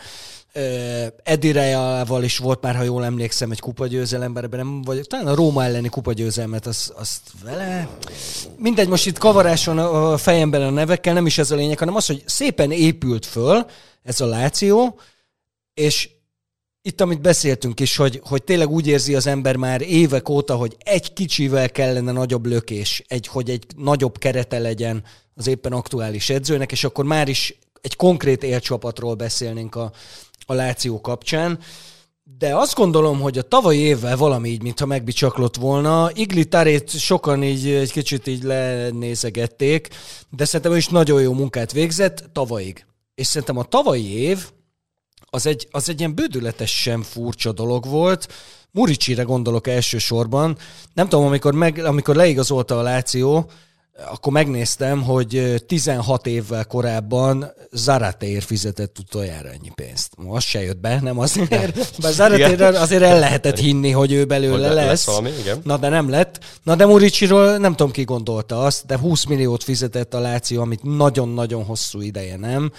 Speaker 1: Edi Reával is volt már, ha jól emlékszem, egy kupagyőzelem, bár nem vagy, talán a Róma elleni kupagyőzelmet, azt, azt vele... Mindegy, most itt kavaráson a fejemben a nevekkel, nem is ez a lényeg, hanem az, hogy szépen épült föl ez a Láció, és itt, amit beszéltünk is, hogy, hogy tényleg úgy érzi az ember már évek óta, hogy egy kicsivel kellene nagyobb lökés, egy, hogy egy nagyobb kerete legyen az éppen aktuális edzőnek, és akkor már is egy konkrét élcsapatról beszélnénk a, a Láció kapcsán. De azt gondolom, hogy a tavalyi évvel valami így, mintha megbicsaklott volna. Igli Tarét sokan így egy kicsit így lenézegették, de szerintem ő is nagyon jó munkát végzett tavalyig. És szerintem a tavalyi év az egy, az egy ilyen bődületesen furcsa dolog volt. Muricsire gondolok elsősorban. Nem tudom, amikor, meg, amikor leigazolta a Láció, akkor megnéztem, hogy 16 évvel korábban Zaratér fizetett utoljára ennyi pénzt. Most se jött be, nem azért. Bár Zaratér azért el lehetett hinni, hogy ő belőle hogy lesz. lesz valami, igen. Na de nem lett. Na de Muricsiról nem tudom ki gondolta azt, de 20 milliót fizetett a Láció, amit nagyon-nagyon hosszú ideje nem.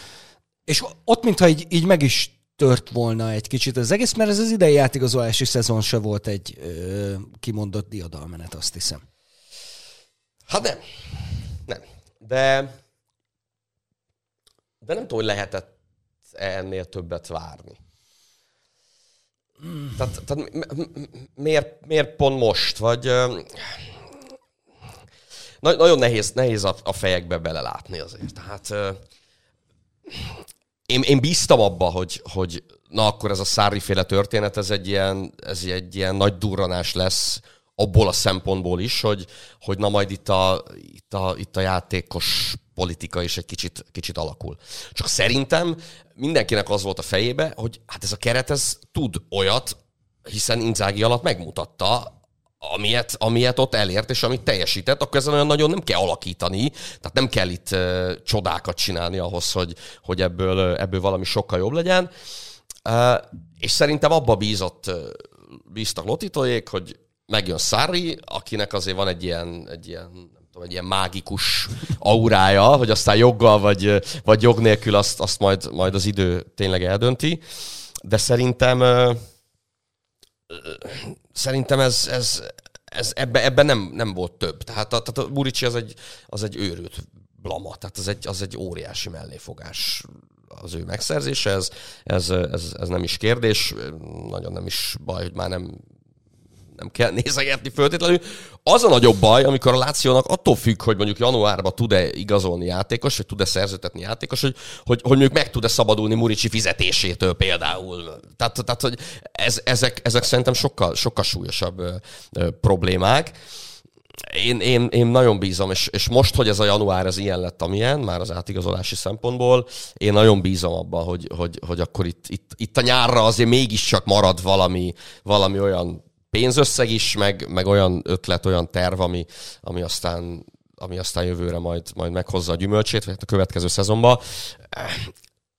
Speaker 1: És ott, mintha így, így meg is tört volna egy kicsit az egész, mert ez az idei játékozási szezon se volt egy ö, kimondott diadalmenet, azt hiszem.
Speaker 2: Hát nem. Nem. De, de nem tudom, hogy lehetett ennél többet várni. Mm. Tehát, tehát miért, miért pont most? Vagy na, nagyon nehéz, nehéz a, a fejekbe belelátni azért. Tehát én, én bíztam abba, hogy, hogy na akkor ez a Szári féle történet, ez egy ilyen, ez egy ilyen nagy durranás lesz, abból a szempontból is, hogy, hogy na majd itt a, itt a, itt a játékos politika is egy kicsit, kicsit alakul. Csak szerintem mindenkinek az volt a fejébe, hogy hát ez a keret ez tud olyat, hiszen Inzági alatt megmutatta, amilyet, amilyet ott elért, és amit teljesített, akkor ezen olyan nagyon nem kell alakítani, tehát nem kell itt uh, csodákat csinálni ahhoz, hogy, hogy ebből, uh, ebből valami sokkal jobb legyen. Uh, és szerintem abba bízott, uh, bíztak Lotitoék, hogy megjön Szári, akinek azért van egy ilyen, egy ilyen tudom, egy ilyen mágikus aurája, hogy aztán joggal vagy, vagy jog nélkül azt, azt majd, majd az idő tényleg eldönti. De szerintem szerintem ez, ez, ez ebbe, ebbe nem, nem volt több. Tehát tehát a Buricsi az egy, az egy őrült blama, tehát az egy, az egy óriási melléfogás az ő megszerzése, ez, ez, ez, ez nem is kérdés, nagyon nem is baj, hogy már nem nem kell nézegetni föltétlenül. Az a nagyobb baj, amikor a Lációnak attól függ, hogy mondjuk januárban tud-e igazolni játékos, vagy tud-e szerzőtetni játékos, hogy, hogy, hogy mondjuk meg tud-e szabadulni Muricsi fizetésétől például. Tehát, tehát hogy ez, ezek, ezek szerintem sokkal, sokkal súlyosabb ö, ö, problémák én, én, én nagyon bízom, és, és most, hogy ez a január ez ilyen lett, amilyen, már az átigazolási szempontból, én nagyon bízom abban, hogy, hogy, hogy akkor itt, itt, itt a nyárra azért mégiscsak marad valami, valami olyan pénzösszeg is, meg, meg olyan ötlet, olyan terv, ami, ami aztán ami aztán jövőre majd, majd meghozza a gyümölcsét, vagy hát a következő szezonban.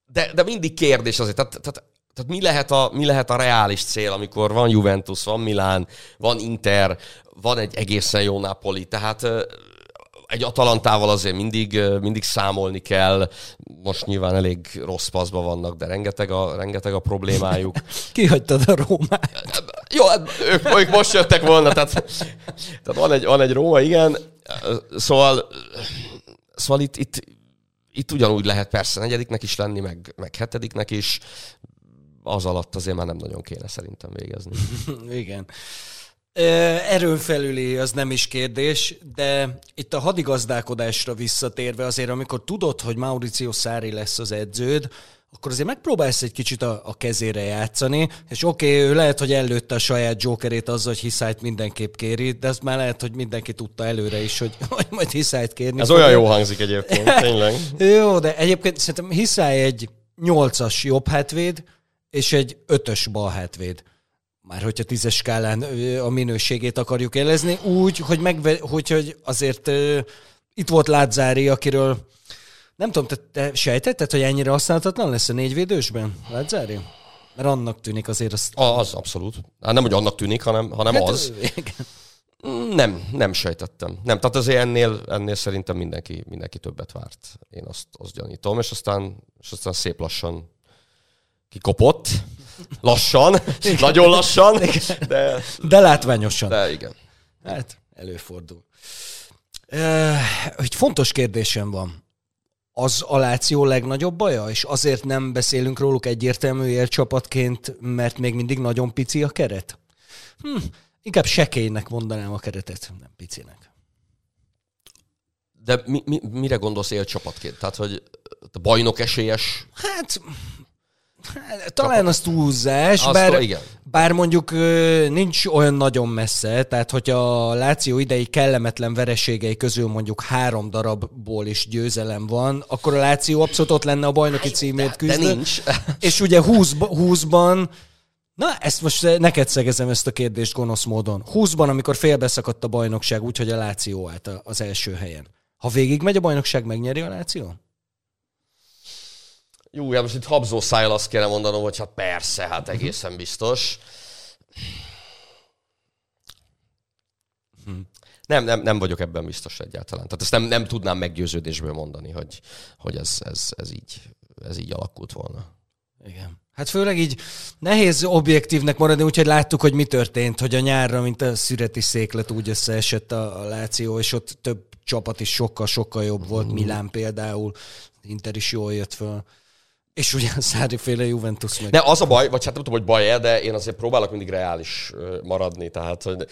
Speaker 2: De, de mindig kérdés azért, tehát, tehát tehát mi lehet, a, mi lehet a reális cél, amikor van Juventus, van Milán, van Inter, van egy egészen jó Napoli, tehát egy Atalantával azért mindig, mindig számolni kell. Most nyilván elég rossz paszba vannak, de rengeteg a, rengeteg a problémájuk.
Speaker 1: Kihagytad a Rómát.
Speaker 2: Jó, hát ők, ők most jöttek volna, tehát, tehát van, egy, van egy Róma, igen. Szóval, szóval itt, itt, itt ugyanúgy lehet persze negyediknek is lenni, meg, meg hetediknek is. Az alatt azért már nem nagyon kéne szerintem végezni.
Speaker 1: igen. Erőn felüli az nem is kérdés, de itt a hadigazdálkodásra visszatérve azért, amikor tudod, hogy Mauricio Szári lesz az edződ, akkor azért megpróbálsz egy kicsit a, a kezére játszani, és oké, okay, ő lehet, hogy előtte a saját jokerét azzal, hogy hiszájt mindenképp kéri, de ezt már lehet, hogy mindenki tudta előre is, hogy, hogy majd hiszájt kérni.
Speaker 2: Ez olyan jó hangzik egyébként, tényleg.
Speaker 1: jó, de egyébként szerintem hiszály egy nyolcas jobb hátvéd, és egy ötös bal hátvéd már hogyha tízes skálán a minőségét akarjuk élezni, úgy, hogy, megve, hogy, hogy azért uh, itt volt Lázári, akiről nem tudom, te, te sejtetted, hogy ennyire használhatatlan lesz a négyvédősben? Lázári? Mert annak tűnik azért azt...
Speaker 2: A, az abszolút. Hát nem, hogy annak tűnik, hanem, hanem hát, az. Nem, nem sejtettem. Nem, tehát azért ennél, ennél szerintem mindenki, mindenki többet várt. Én azt, azt gyanítom, és aztán, és aztán szép lassan kikopott. Lassan, igen. nagyon lassan, de...
Speaker 1: De látványosan.
Speaker 2: De igen.
Speaker 1: Hát, előfordul. Egy fontos kérdésem van. Az a Láció legnagyobb baja, és azért nem beszélünk róluk egyértelmű élcsapatként, mert még mindig nagyon pici a keret? Hm, inkább sekélynek mondanám a keretet, nem picinek.
Speaker 2: De mi, mi, mire gondolsz élcsapatként? Tehát, hogy bajnok esélyes?
Speaker 1: Hát, talán az túlzás, Azt bár, igen. bár mondjuk nincs olyan nagyon messze, tehát hogyha a Láció idei kellemetlen vereségei közül mondjuk három darabból is győzelem van, akkor a Láció abszolút ott lenne a bajnoki címért küzdő.
Speaker 2: De nincs.
Speaker 1: És ugye 20, 20-ban Na, ezt most neked szegezem ezt a kérdést gonosz módon. 20-ban, amikor félbeszakadt a bajnokság, úgyhogy a Láció állt az első helyen. Ha végig megy a bajnokság, megnyeri a Láció?
Speaker 2: Jó, hát most itt habzó szájjal azt kéne mondanom, hogy hát persze, hát egészen biztos. Nem, nem, nem vagyok ebben biztos egyáltalán. Tehát ezt nem, nem tudnám meggyőződésből mondani, hogy, hogy ez, ez, ez, így, ez így alakult volna.
Speaker 1: Igen. Hát főleg így nehéz objektívnek maradni, úgyhogy láttuk, hogy mi történt, hogy a nyárra, mint a szüreti széklet úgy összeesett a, a Láció, és ott több csapat is sokkal-sokkal jobb volt, mm. Milán például, Inter is jól jött föl. És ugye a Szári féle Juventus meg.
Speaker 2: Ne, az a baj, vagy hát nem tudom, hogy baj-e, de én azért próbálok mindig reális maradni. Tehát hogy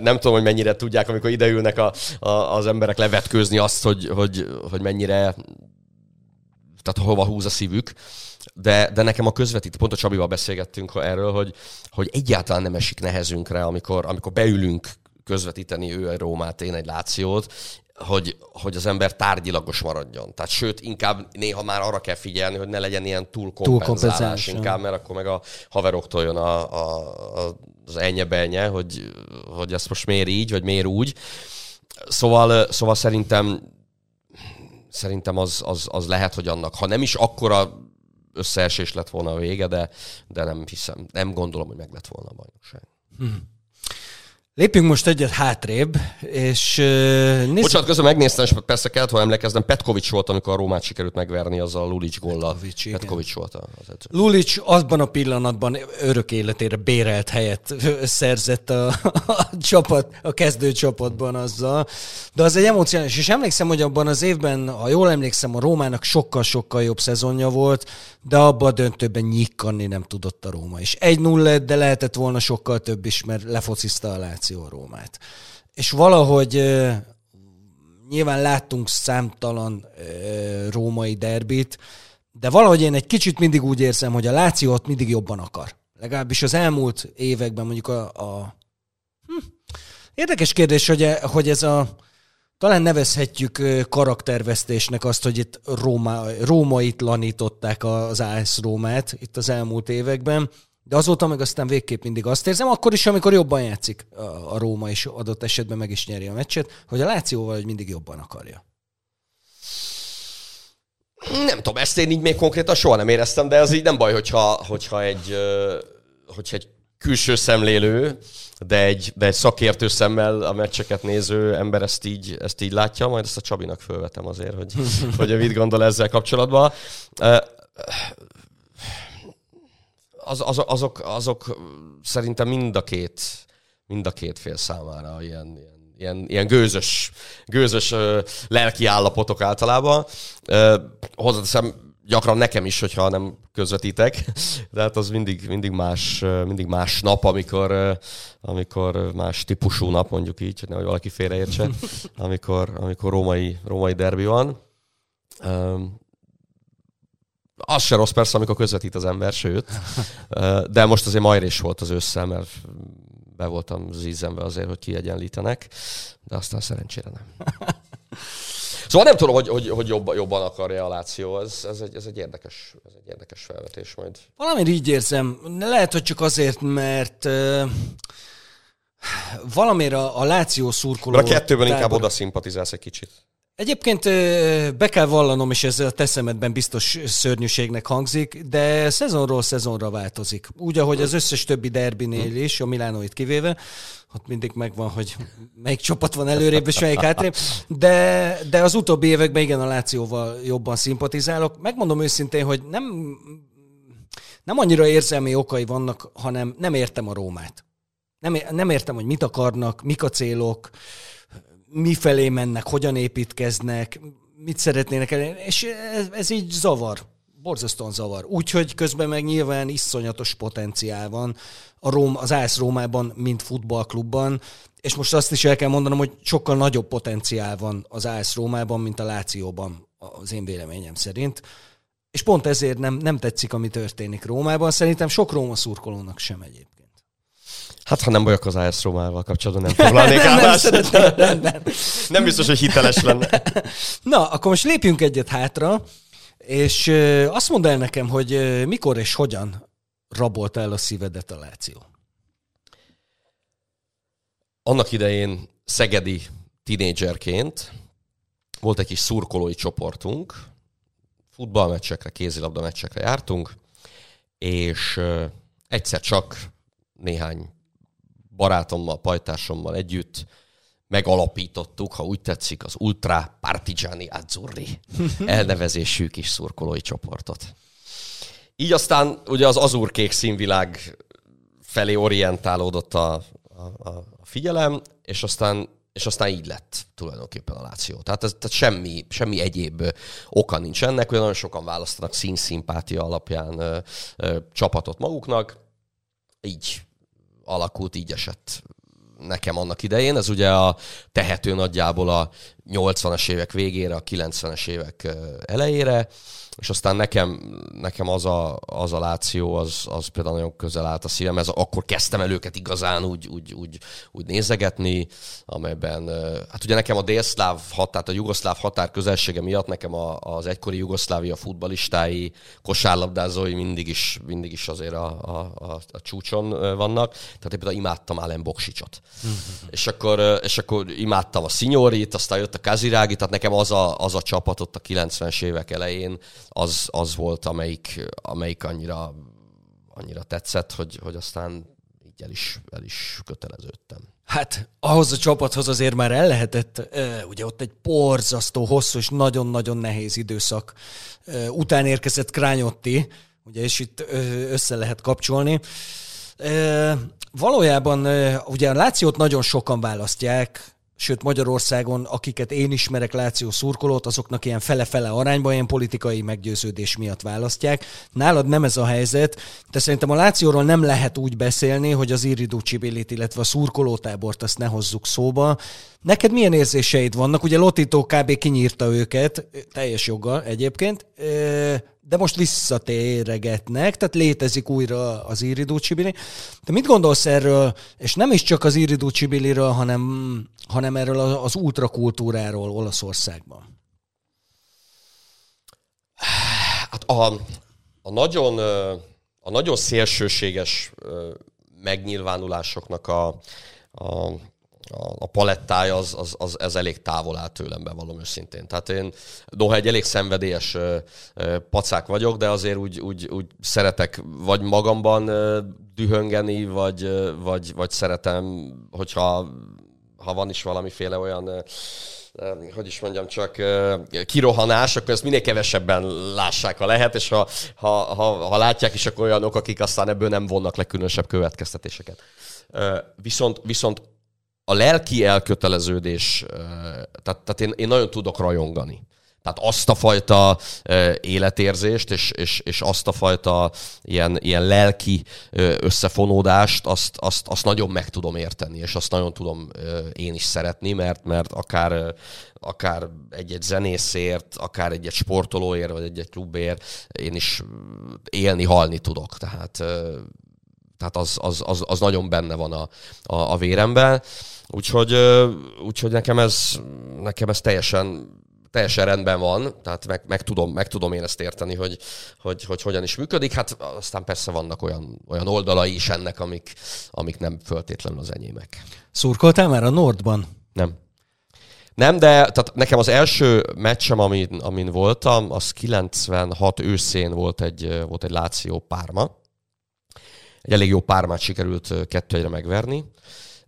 Speaker 2: nem tudom, hogy mennyire tudják, amikor ideülnek a, a, az emberek levetkőzni azt, hogy, hogy, hogy mennyire tehát hova húz a szívük. De, de nekem a közvetít, pont a Csabival beszélgettünk erről, hogy, hogy egyáltalán nem esik nehezünkre, amikor, amikor beülünk közvetíteni ő egy Rómát, én egy Lációt, hogy, hogy az ember tárgyilagos maradjon. Tehát sőt, inkább néha már arra kell figyelni, hogy ne legyen ilyen túlkompenzálás túl inkább, mert akkor meg a haveroktól jön a, a, az ennye hogy, hogy ezt most miért így, vagy miért úgy. Szóval, szóval szerintem szerintem az, az, az lehet, hogy annak, ha nem is akkora összeesés lett volna a vége, de, de nem hiszem, nem gondolom, hogy meg lett volna a bajnokság. Hmm.
Speaker 1: Lépjünk most egyet hátrébb, és uh,
Speaker 2: nézzük... Bocsánat, közben megnéztem, és persze kellett, ha emlékeznem, Petkovics volt, amikor a Rómát sikerült megverni azzal a Lulic góllal. Petkovics, Petkovics volt az edző.
Speaker 1: Lulic abban a pillanatban örök életére bérelt helyet szerzett a, a csapat, a kezdő csapatban azzal. De az egy emocionális, és emlékszem, hogy abban az évben, ha jól emlékszem, a Rómának sokkal-sokkal jobb szezonja volt, de abban a döntőben nyikkanni nem tudott a Róma. És 1-0 de lehetett volna sokkal több is, mert lefociszta a A Rómát. És valahogy nyilván láttunk számtalan római derbit, de valahogy én egy kicsit mindig úgy érzem, hogy a Láció ott mindig jobban akar. Legalábbis az elmúlt években mondjuk a... a hm, érdekes kérdés, hogy, e, hogy ez a talán nevezhetjük karaktervesztésnek azt, hogy itt Róma, rómait lanították az AS Rómát itt az elmúlt években, de azóta meg aztán végképp mindig azt érzem, akkor is, amikor jobban játszik a Róma, és adott esetben meg is nyeri a meccset, hogy a Lációval hogy mindig jobban akarja.
Speaker 2: Nem tudom, ezt én így még konkrétan soha nem éreztem, de az így nem baj, hogyha, hogyha egy, hogyha egy külső szemlélő, de egy, de egy szakértő szemmel a meccseket néző ember ezt így, ezt így látja, majd ezt a Csabinak fölvetem azért, hogy, hogy mit gondol ezzel kapcsolatban. Az, az, azok, azok szerintem mind a két, mind a két fél számára ilyen, ilyen, ilyen, ilyen gőzös, gőzös lelki állapotok általában. Hozzáteszem, gyakran nekem is, hogyha nem közvetítek, de hát az mindig, mindig, más, mindig más nap, amikor, amikor más típusú nap, mondjuk így, hogy nehogy valaki félreértse, amikor, amikor római, római derbi van. Az se rossz persze, amikor közvetít az ember, sőt. De most azért majrés volt az össze, mert be voltam zízenve azért, hogy kiegyenlítenek, de aztán szerencsére nem. Szóval nem tudom, hogy, hogy, hogy jobban, jobban akarja a Láció. Ez, ez, egy, ez, egy érdekes, ez egy érdekes felvetés majd.
Speaker 1: Valamit így érzem. Lehet, hogy csak azért, mert uh, valamire a, Láció szurkoló...
Speaker 2: a kettőben tábor... inkább oda szimpatizálsz egy kicsit.
Speaker 1: Egyébként be kell vallanom, és ez a teszemedben biztos szörnyűségnek hangzik, de szezonról szezonra változik. Úgy, ahogy az összes többi derbinél is, a Milánóit kivéve, ott mindig megvan, hogy melyik csapat van előrébb, és melyik hátrébb, de, de az utóbbi években igen a Lációval jobban szimpatizálok. Megmondom őszintén, hogy nem, nem annyira érzelmi okai vannak, hanem nem értem a Rómát. Nem, nem értem, hogy mit akarnak, mik a célok, mifelé mennek, hogyan építkeznek, mit szeretnének elérni, és ez, ez így zavar. Borzasztóan zavar. Úgyhogy közben meg nyilván iszonyatos potenciál van a Róm, az AS Rómában, mint futballklubban, és most azt is el kell mondanom, hogy sokkal nagyobb potenciál van az AS Rómában, mint a Lációban, az én véleményem szerint. És pont ezért nem, nem tetszik, ami történik Rómában. Szerintem sok Róma szurkolónak sem egyébként.
Speaker 2: Hát, ha nem vagyok az AS Rómával kapcsolatban, nem foglalnék állást. nem, nem, nem. nem biztos, hogy hiteles lenne.
Speaker 1: Na, akkor most lépjünk egyet hátra, és azt mondd el nekem, hogy mikor és hogyan rabolt el a szívedet a Láció?
Speaker 2: Annak idején szegedi tinédzserként volt egy kis szurkolói csoportunk, futballmeccsekre, kézilabda meccsekre jártunk, és egyszer csak néhány barátommal, pajtásommal együtt megalapítottuk, ha úgy tetszik, az Ultra Partigiani Azzurri elnevezésű kis szurkolói csoportot. Így aztán ugye az azurkék színvilág felé orientálódott a, a, a figyelem, és aztán, és aztán így lett tulajdonképpen a Láció. Tehát, ez, tehát semmi, semmi egyéb oka nincs ennek, hogy nagyon sokan választanak színszimpátia alapján ö, ö, csapatot maguknak. Így alakult, így esett nekem annak idején. Ez ugye a tehető nagyjából a 80-as évek végére, a 90-es évek elejére és aztán nekem, nekem az, a, az a láció, az, az például nagyon közel állt a szívem, ez akkor kezdtem el őket igazán úgy, úgy, úgy, úgy nézegetni, amelyben, hát ugye nekem a délszláv határ, a jugoszláv határ közelsége miatt nekem a, az egykori Jugoszlávia futbalistái, kosárlabdázói mindig is, mindig is azért a, a, a, a csúcson vannak, tehát én például imádtam Allen Boksicsot. és, akkor, és akkor imádtam a Signorit, aztán jött a Kazirági, tehát nekem az a, az a csapat ott a 90-es évek elején, az, az volt, amelyik, amelyik annyira, annyira tetszett, hogy, hogy aztán így el is, el is köteleződtem.
Speaker 1: Hát ahhoz a csapathoz azért már el lehetett, ugye ott egy porzasztó, hosszú és nagyon-nagyon nehéz időszak után érkezett Krányotti, ugye, és itt össze lehet kapcsolni. Valójában ugye a Lációt nagyon sokan választják, sőt Magyarországon, akiket én ismerek Láció szurkolót, azoknak ilyen fele-fele arányban ilyen politikai meggyőződés miatt választják. Nálad nem ez a helyzet, de szerintem a Lációról nem lehet úgy beszélni, hogy az Iridu Csibillit, illetve a szurkolótábort azt ne hozzuk szóba. Neked milyen érzéseid vannak? Ugye Lotito kb. kinyírta őket, teljes joggal egyébként, de most visszatéregetnek, tehát létezik újra az Iridu Csibili. De mit gondolsz erről, és nem is csak az Iridu Csibiliről, hanem, hanem erről az ultrakultúráról Olaszországban?
Speaker 2: Hát a, a, nagyon, a nagyon szélsőséges megnyilvánulásoknak a, a a, a palettája az, az, az, ez elég távol áll tőlem, bevallom őszintén. Tehát én, noha egy elég szenvedélyes pacák vagyok, de azért úgy, úgy, úgy szeretek vagy magamban dühöngeni, vagy, vagy, vagy szeretem, hogyha ha van is valamiféle olyan hogy is mondjam, csak kirohanás, akkor ezt minél kevesebben lássák, ha lehet, és ha, ha, ha, ha látják is, akkor olyanok, akik aztán ebből nem vonnak le különösebb következtetéseket. Viszont, viszont a lelki elköteleződés, tehát, tehát én, én nagyon tudok rajongani. Tehát azt a fajta életérzést, és, és, és azt a fajta ilyen, ilyen lelki összefonódást, azt, azt, azt nagyon meg tudom érteni, és azt nagyon tudom én is szeretni, mert, mert akár, akár egy-egy zenészért, akár egy-egy sportolóért, vagy egy-egy klubért én is élni, halni tudok. Tehát, tehát az, az, az, az nagyon benne van a, a, a véremben. Úgyhogy, úgyhogy nekem, ez, nekem ez teljesen teljesen rendben van, tehát meg, meg, tudom, meg tudom én ezt érteni, hogy, hogy, hogy hogyan is működik. Hát aztán persze vannak olyan, olyan oldalai is ennek, amik, amik nem föltétlenül az enyémek.
Speaker 1: Szurkoltál már a Nordban?
Speaker 2: Nem. Nem, de tehát nekem az első meccsem, amin, amin voltam, az 96 őszén volt egy, volt egy Láció Párma. Egy elég jó pármát sikerült kettő egyre megverni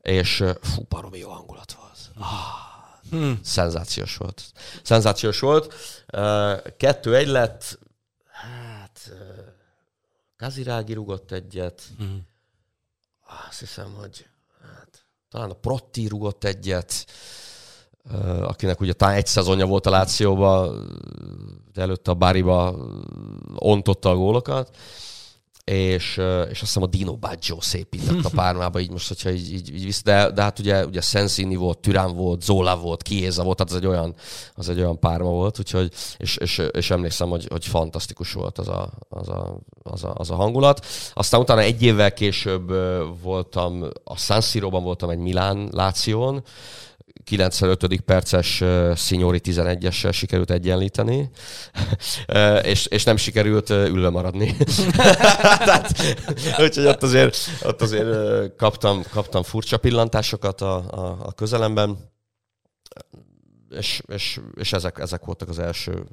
Speaker 2: és fú, baromi jó hangulat volt. Ah, hmm. Szenzációs volt. Szenzációs volt. Kettő-egy lett, hát Kazirági rugott egyet, hmm. azt hiszem, hogy hát, talán a Protti rugott egyet, akinek ugye talán egy szezonja volt a Lációba, de előtte a Báriba ontotta a gólokat és, és azt hiszem a Dino Baggio szépített a pármába, így most, hogyha így, így, így visz, de, de hát ugye, ugye Sensini volt, Türán volt, Zola volt, Kiéza volt, tehát az egy olyan, az egy olyan párma volt, úgyhogy, és, és, és emlékszem, hogy, hogy fantasztikus volt az a, az, a, az, a, az a hangulat. Aztán utána egy évvel később voltam, a San Siro-ban voltam egy Milán Láción, 95. perces uh, Signori 11-essel sikerült egyenlíteni, és, és nem sikerült ülve maradni. Tehát, úgyhogy ott azért, ott azért kaptam, kaptam furcsa pillantásokat a, a, a közelemben, és, és, és ezek, ezek voltak az első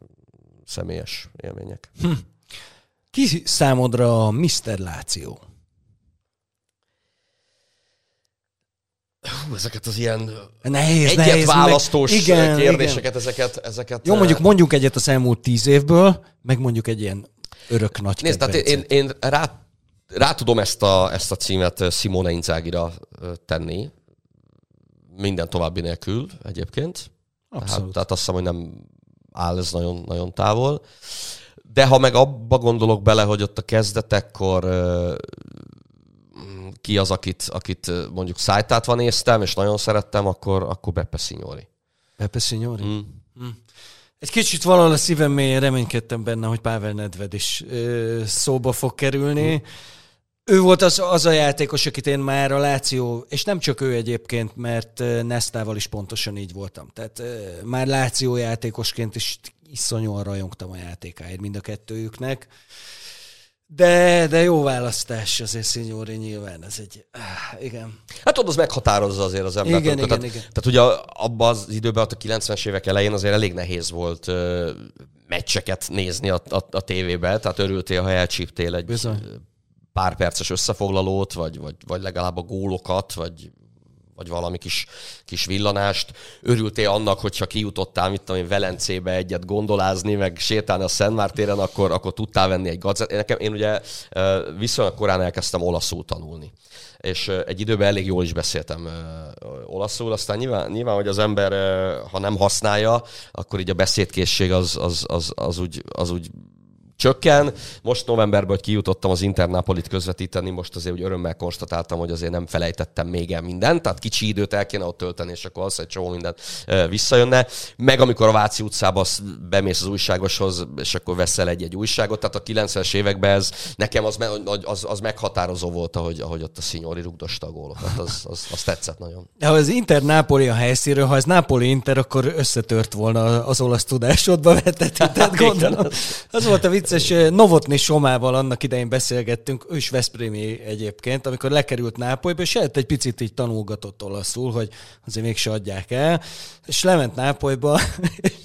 Speaker 2: személyes élmények. Hm.
Speaker 1: Ki számodra a Mr. Láció?
Speaker 2: Hú, ezeket az ilyen
Speaker 1: nehéz,
Speaker 2: egyet
Speaker 1: nehéz,
Speaker 2: választós meg... igen, kérdéseket, igen. ezeket, ezeket...
Speaker 1: Jó, mondjuk mondjuk egyet az elmúlt tíz évből, meg mondjuk egy ilyen örök nagy
Speaker 2: Nézd, tehát én, én rá, rá tudom ezt a, ezt a címet Simone Inzágira tenni, minden további nélkül egyébként. Abszolút. Tehát, tehát azt hiszem, hogy nem áll ez nagyon, nagyon távol. De ha meg abba gondolok bele, hogy ott a kezdetekkor ki az, akit, akit mondjuk szájtátva néztem, és nagyon szerettem, akkor, akkor Beppe Signori.
Speaker 1: Beppe Signori? Mm. Mm. Egy kicsit valahol a szívem mélyén reménykedtem benne, hogy Pável Nedved is ö, szóba fog kerülni. Mm. Ő volt az, az a játékos, akit én már a Láció, és nem csak ő egyébként, mert Nestával is pontosan így voltam. Tehát már Láció játékosként is iszonyúan rajongtam a játékáért mind a kettőjüknek. De, de jó választás azért Signori nyilván, ez egy, ah, igen.
Speaker 2: Hát ott az meghatározza azért az embert.
Speaker 1: Igen, igen, tehát, igen.
Speaker 2: Tehát ugye abban az időben, ott a 90-es évek elején azért elég nehéz volt uh, meccseket nézni a, a, a tévébe, tehát örültél, ha elcsíptél egy Bizony pár perces összefoglalót, vagy, vagy, vagy legalább a gólokat, vagy vagy valami kis, kis villanást. Örültél annak, hogyha kijutottál, mit tudom én, Velencébe egyet gondolázni, meg sétálni a Szent téren, akkor, akkor tudtál venni egy gazet. Nekem, én ugye viszonylag korán elkezdtem olaszul tanulni és egy időben elég jól is beszéltem olaszul, aztán nyilván, nyilván hogy az ember, ha nem használja, akkor így a beszédkészség az, az, az, az, úgy, az úgy csökken. Most novemberben, hogy kijutottam az Internapolit közvetíteni, most azért úgy örömmel konstatáltam, hogy azért nem felejtettem még el mindent, tehát kicsi időt el kéne ott tölteni, és akkor az egy csomó mindent visszajönne. Meg amikor a Váci utcába bemész az újságoshoz, és akkor veszel egy-egy újságot, tehát a 90-es években ez nekem az, az, az meghatározó volt, ahogy, ahogy ott a Signori rugdosta a gólokat. Az, az, az tetszett nagyon.
Speaker 1: Ha az Inter Nápoli a helyszínről, ha ez Nápoli Inter, akkor összetört volna az olasz tudásodba vetett, tehát gondolom. Az volt a vicc, vicces, Novotni Somával annak idején beszélgettünk, ő is Veszprémi egyébként, amikor lekerült Nápolyba, és egy picit így tanulgatott olaszul, hogy azért mégse adják el, és lement Nápolyba,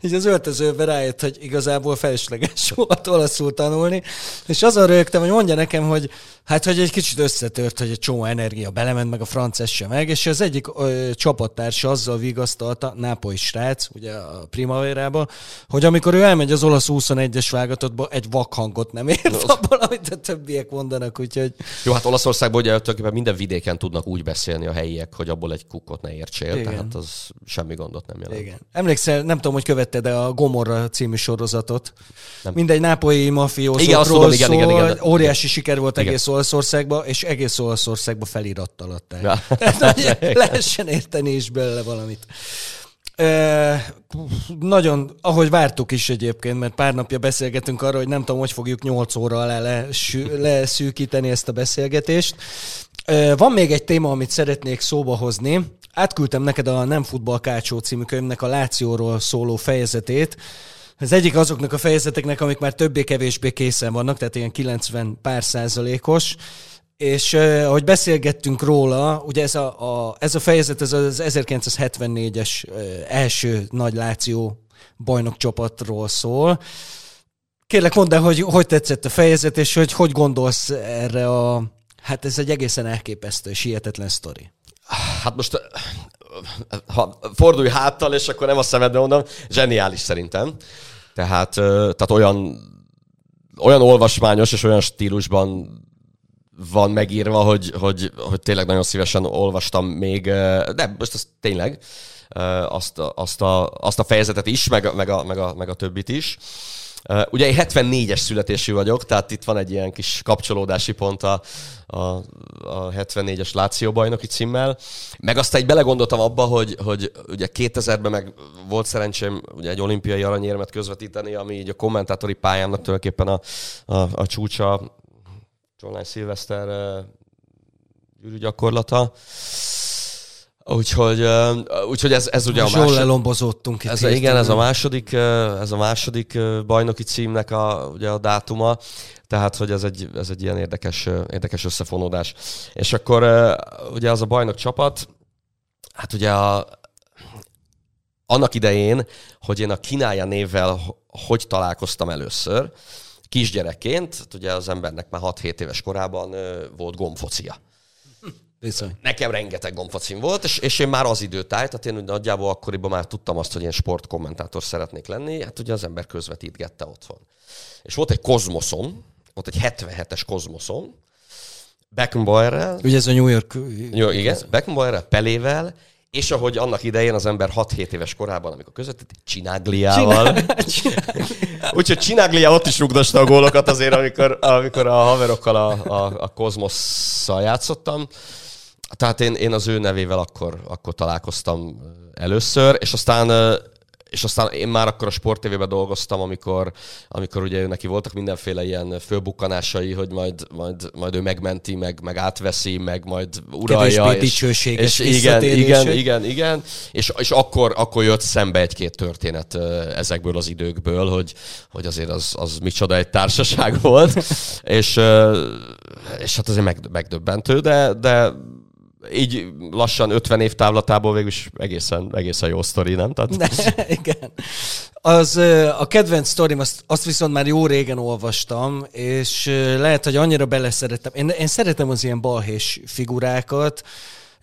Speaker 1: és az öltözőbe rájött, hogy igazából felesleges volt olaszul tanulni, és azon rögtem, hogy mondja nekem, hogy hát, hogy egy kicsit összetört, hogy egy csomó energia belement, meg a francia se meg, és az egyik ö, csapattársa azzal vigasztalta, Nápoly srác, ugye a Primaverába, hogy amikor ő elmegy az olasz 21-es vágatottba, egy vakhangot nem ért abból, amit a többiek mondanak, úgyhogy...
Speaker 2: Jó, hát Olaszországban ugye tulajdonképpen minden vidéken tudnak úgy beszélni a helyiek, hogy abból egy kukkot ne értsél, Igen. tehát az semmi gondot nem jelent.
Speaker 1: Igen. Emlékszel, nem tudom, hogy követted a Gomorra című sorozatot. Nem. Mindegy nápolyi mafiózókról szól, igen, igen, igen, igen, óriási siker volt igen. egész Olaszországban, és egész Olaszországban felirattal Ja. Tehát, lehessen érteni is belőle valamit. E, nagyon, ahogy vártuk is egyébként, mert pár napja beszélgetünk arról, hogy nem tudom, hogy fogjuk 8 óra alá leszűkíteni ezt a beszélgetést. E, van még egy téma, amit szeretnék szóba hozni, átküldtem neked a Nem Futball Kácsó című könyvnek a Lációról szóló fejezetét. Ez egyik azoknak a fejezeteknek, amik már többé-kevésbé készen vannak, tehát ilyen 90 pár százalékos. És uh, ahogy beszélgettünk róla, ugye ez a, a, ez a fejezet ez az 1974-es uh, első nagy Láció bajnokcsapatról szól. Kérlek mondd el, hogy hogy tetszett a fejezet, és hogy hogy gondolsz erre a... Hát ez egy egészen elképesztő és hihetetlen sztori.
Speaker 2: Hát most ha fordulj háttal, és akkor nem a szemedbe mondom, zseniális szerintem. Tehát, tehát olyan, olyan olvasmányos és olyan stílusban van megírva, hogy, hogy, hogy tényleg nagyon szívesen olvastam még, de most ez tényleg azt, azt, a, azt a fejezetet is, meg, meg, a, meg, a, meg a többit is. Ugye én 74-es születésű vagyok, tehát itt van egy ilyen kis kapcsolódási pont a, a, a 74-es Láció bajnoki címmel. Meg aztán egy belegondoltam abba, hogy, hogy ugye 2000-ben meg volt szerencsém ugye egy olimpiai aranyérmet közvetíteni, ami így a kommentátori pályámnak tulajdonképpen a, a, a csúcsa, Csolnány Szilveszter gyakorlata. Úgyhogy, úgyhogy ez, ez ugye a
Speaker 1: második... lelombozottunk
Speaker 2: itt. Ez, igen, ez a második, ez a második bajnoki címnek a, ugye a dátuma, tehát hogy ez egy, ez egy ilyen érdekes, érdekes összefonódás. És akkor ugye az a bajnok csapat, hát ugye a, annak idején, hogy én a Kinája névvel hogy találkoztam először, kisgyerekként, hát ugye az embernek már 6-7 éves korában volt gombfocia.
Speaker 1: Viszony.
Speaker 2: Nekem rengeteg gombfacim volt, és, és én már az időtáj, tehát én nagyjából akkoriban már tudtam azt, hogy ilyen sportkommentátor szeretnék lenni, hát ugye az ember közvetítgette otthon. És volt egy kozmoszom, volt egy 77-es kozmoszom, Beckenbauerrel.
Speaker 1: Ugye ez a New York...
Speaker 2: Jó, igen, Beckenbauerrel, Pelével, és ahogy annak idején az ember 6-7 éves korában, amikor közvetít, Csinágliával. Úgyhogy Csinaglia ott is rugdosta a gólokat azért, amikor, amikor a haverokkal a, a, a Kozmosszal játszottam. Tehát én, én az ő nevével akkor, akkor találkoztam először, és aztán és aztán én már akkor a Sport TV-ben dolgoztam, amikor, amikor ugye neki voltak mindenféle ilyen fölbukkanásai, hogy majd, majd, majd ő megmenti, meg, meg átveszi, meg majd uralja.
Speaker 1: és, és
Speaker 2: igen, igen, igen, igen, és, és akkor, akkor jött szembe egy-két történet ezekből az időkből, hogy, hogy azért az, az micsoda egy társaság volt, és, és hát azért meg, megdöbbentő, de, de így lassan 50 év távlatából végül is egészen, egészen jó sztori, nem?
Speaker 1: Tehát... Ne, igen. Az, a kedvenc sztorim, azt, azt viszont már jó régen olvastam, és lehet, hogy annyira beleszerettem. Én, én szeretem az ilyen balhés figurákat,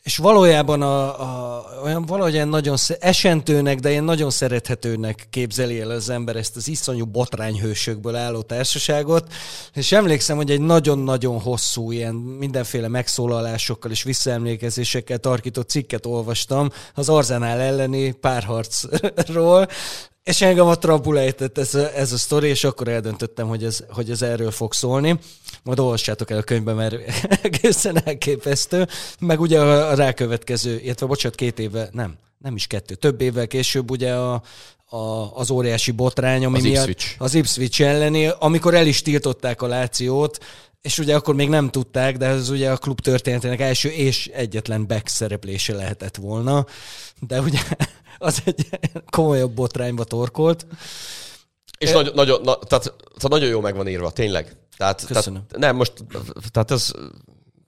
Speaker 1: és valójában a, a, olyan valahogy nagyon esentőnek, de ilyen nagyon szerethetőnek képzeli el az ember ezt az iszonyú botrányhősökből álló társaságot, és emlékszem, hogy egy nagyon-nagyon hosszú ilyen mindenféle megszólalásokkal és visszaemlékezésekkel tarkított cikket olvastam az Arzenál elleni párharcról, és engem a ejtett ez a, ez a sztori, és akkor eldöntöttem, hogy ez, hogy ez erről fog szólni. Majd olvassátok el a könyvben, mert egészen elképesztő. Meg ugye a rákövetkező, illetve bocsánat, két éve, nem, nem is kettő, több évvel később ugye a, a, az óriási botrány, ami
Speaker 2: az
Speaker 1: miatt
Speaker 2: Ipswich.
Speaker 1: az Ipswich elleni, amikor el is tiltották a Lációt, és ugye akkor még nem tudták, de ez ugye a klub történetének első és egyetlen back szereplése lehetett volna. De ugye az egy komolyabb botrányba torkolt.
Speaker 2: És e... nagyon, nagyon, na, tehát, tehát nagyon jó meg van írva, tényleg. Tehát,
Speaker 1: Köszönöm.
Speaker 2: Tehát, nem, most, tehát ez,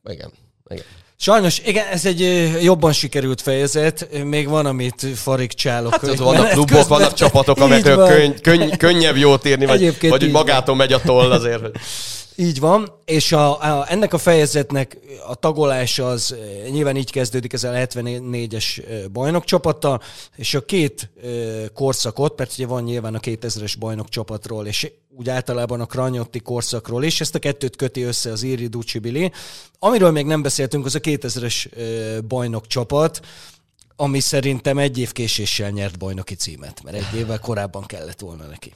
Speaker 2: igen, igen.
Speaker 1: Sajnos, igen, ez egy jobban sikerült fejezet, még van, amit farik csálok. Hát
Speaker 2: ott vannak klubok, közben. vannak csapatok, amelyekről könny, könny, könnyebb jót írni, vagy, vagy úgy magától megy a toll azért.
Speaker 1: Így van, és a, a, ennek a fejezetnek a tagolása az eh, nyilván így kezdődik ezzel a 74-es eh, bajnokcsapattal, és a két e, korszakot, mert ugye van nyilván a 2000-es bajnokcsapatról, és úgy általában a Kranyotti korszakról is, ezt a kettőt köti össze az Iri Ducibili. Amiről még nem beszéltünk, az a 2000-es e, bajnokcsapat, ami szerintem egy év késéssel nyert bajnoki címet, mert egy évvel korábban kellett volna neki.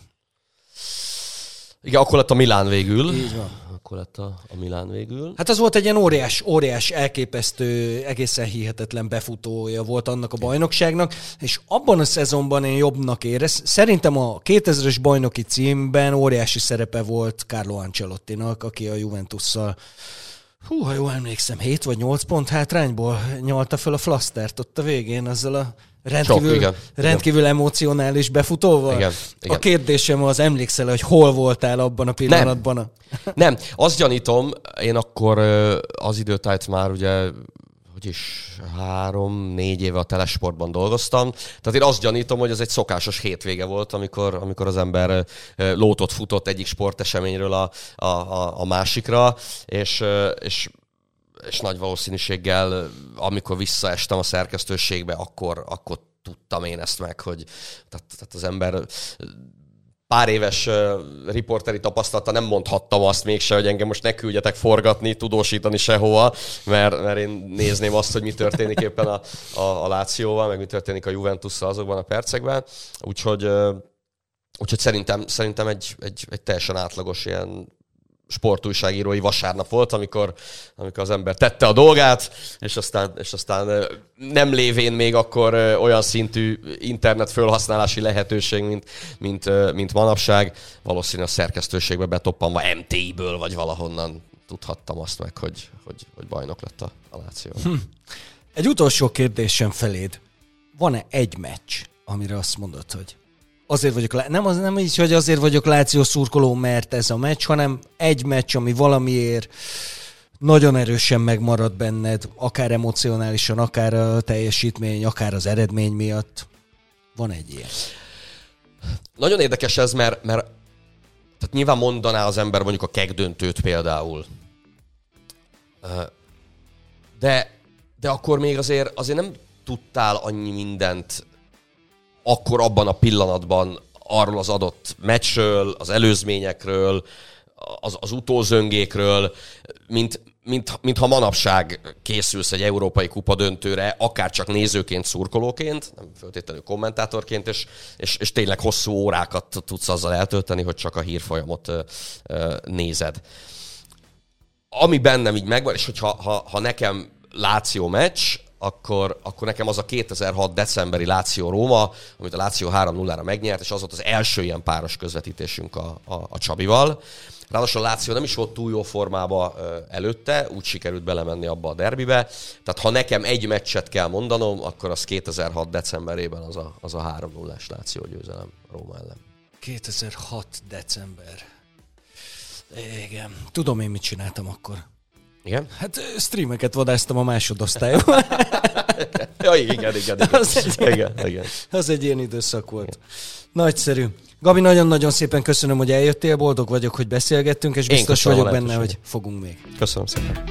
Speaker 2: Igen, akkor lett a Milán végül.
Speaker 1: Így van.
Speaker 2: Akkor lett a, a Milán végül.
Speaker 1: Hát az volt egy ilyen óriás, óriás, elképesztő, egészen hihetetlen befutója volt annak a bajnokságnak, és abban a szezonban én jobbnak érez. Szerintem a 2000-es bajnoki címben óriási szerepe volt Carlo Ancelottinak, aki a Juventusszal Hú, ha jól emlékszem, 7 vagy 8 pont hátrányból nyalta fel a flasztert ott a végén azzal a rendkívül, Sok, igen, rendkívül igen. emocionális befutóval. Igen, igen. A kérdésem az, emlékszel hogy hol voltál abban a pillanatban?
Speaker 2: Nem, nem. azt gyanítom, én akkor az időtájt már ugye hogy is három-négy éve a telesportban dolgoztam. Tehát én azt gyanítom, hogy ez egy szokásos hétvége volt, amikor, amikor az ember lótot futott egyik sporteseményről a, a, a, a másikra, és, és és nagy valószínűséggel, amikor visszaestem a szerkesztőségbe, akkor, akkor tudtam én ezt meg, hogy tehát, tehát az ember pár éves uh, riporteri tapasztalata nem mondhattam azt mégse, hogy engem most ne küldjetek forgatni, tudósítani sehova, mert, mert én nézném azt, hogy mi történik éppen a, a, a Lációval, meg mi történik a Juventusszal azokban a percekben. Úgyhogy, uh, úgyhogy szerintem, szerintem egy, egy, egy teljesen átlagos ilyen sportújságírói vasárnap volt, amikor, amikor az ember tette a dolgát, és aztán, és aztán nem lévén még akkor olyan szintű internet felhasználási lehetőség, mint, mint, mint manapság, valószínűleg a szerkesztőségbe betoppanva MT-ből, vagy valahonnan tudhattam azt meg, hogy, hogy, hogy bajnok lett a, a Láció. Hm.
Speaker 1: Egy utolsó kérdésem feléd. Van-e egy meccs, amire azt mondod, hogy azért vagyok, nem, az, nem így, hogy azért vagyok Láció szurkoló, mert ez a meccs, hanem egy meccs, ami valamiért nagyon erősen megmarad benned, akár emocionálisan, akár a teljesítmény, akár az eredmény miatt. Van egy ilyen.
Speaker 2: Nagyon érdekes ez, mert, mert tehát nyilván mondaná az ember mondjuk a kegdöntőt például. De, de akkor még azért, azért nem tudtál annyi mindent akkor abban a pillanatban arról az adott meccsről, az előzményekről, az, az utózöngékről, mint, mint, mint ha manapság készülsz egy európai kupa döntőre, akár csak nézőként, szurkolóként, nem feltétlenül kommentátorként, és, és, és tényleg hosszú órákat tudsz azzal eltölteni, hogy csak a hírfolyamot ö, ö, nézed. Ami bennem így megvan, és hogyha ha, ha nekem Láció meccs, akkor, akkor nekem az a 2006 decemberi Láció Róma, amit a Láció 3-0-ra megnyert, és az volt az első ilyen páros közvetítésünk a, a, a Csabival. Ráadásul a Láció nem is volt túl jó formába előtte, úgy sikerült belemenni abba a derbibe. Tehát ha nekem egy meccset kell mondanom, akkor az 2006 decemberében az a, az a 3 0 Láció győzelem Róma ellen.
Speaker 1: 2006 december. Igen. Tudom én, mit csináltam akkor.
Speaker 2: Igen?
Speaker 1: Hát streameket vadáztam a másodosztályban.
Speaker 2: ja, igen, igen, igen.
Speaker 1: Az egy-
Speaker 2: igen, igen.
Speaker 1: Az egy ilyen időszak volt. Nagyszerű. Gabi, nagyon-nagyon szépen köszönöm, hogy eljöttél, boldog vagyok, hogy beszélgettünk, és biztos vagyok benne, hogy fogunk még.
Speaker 2: Köszönöm szépen.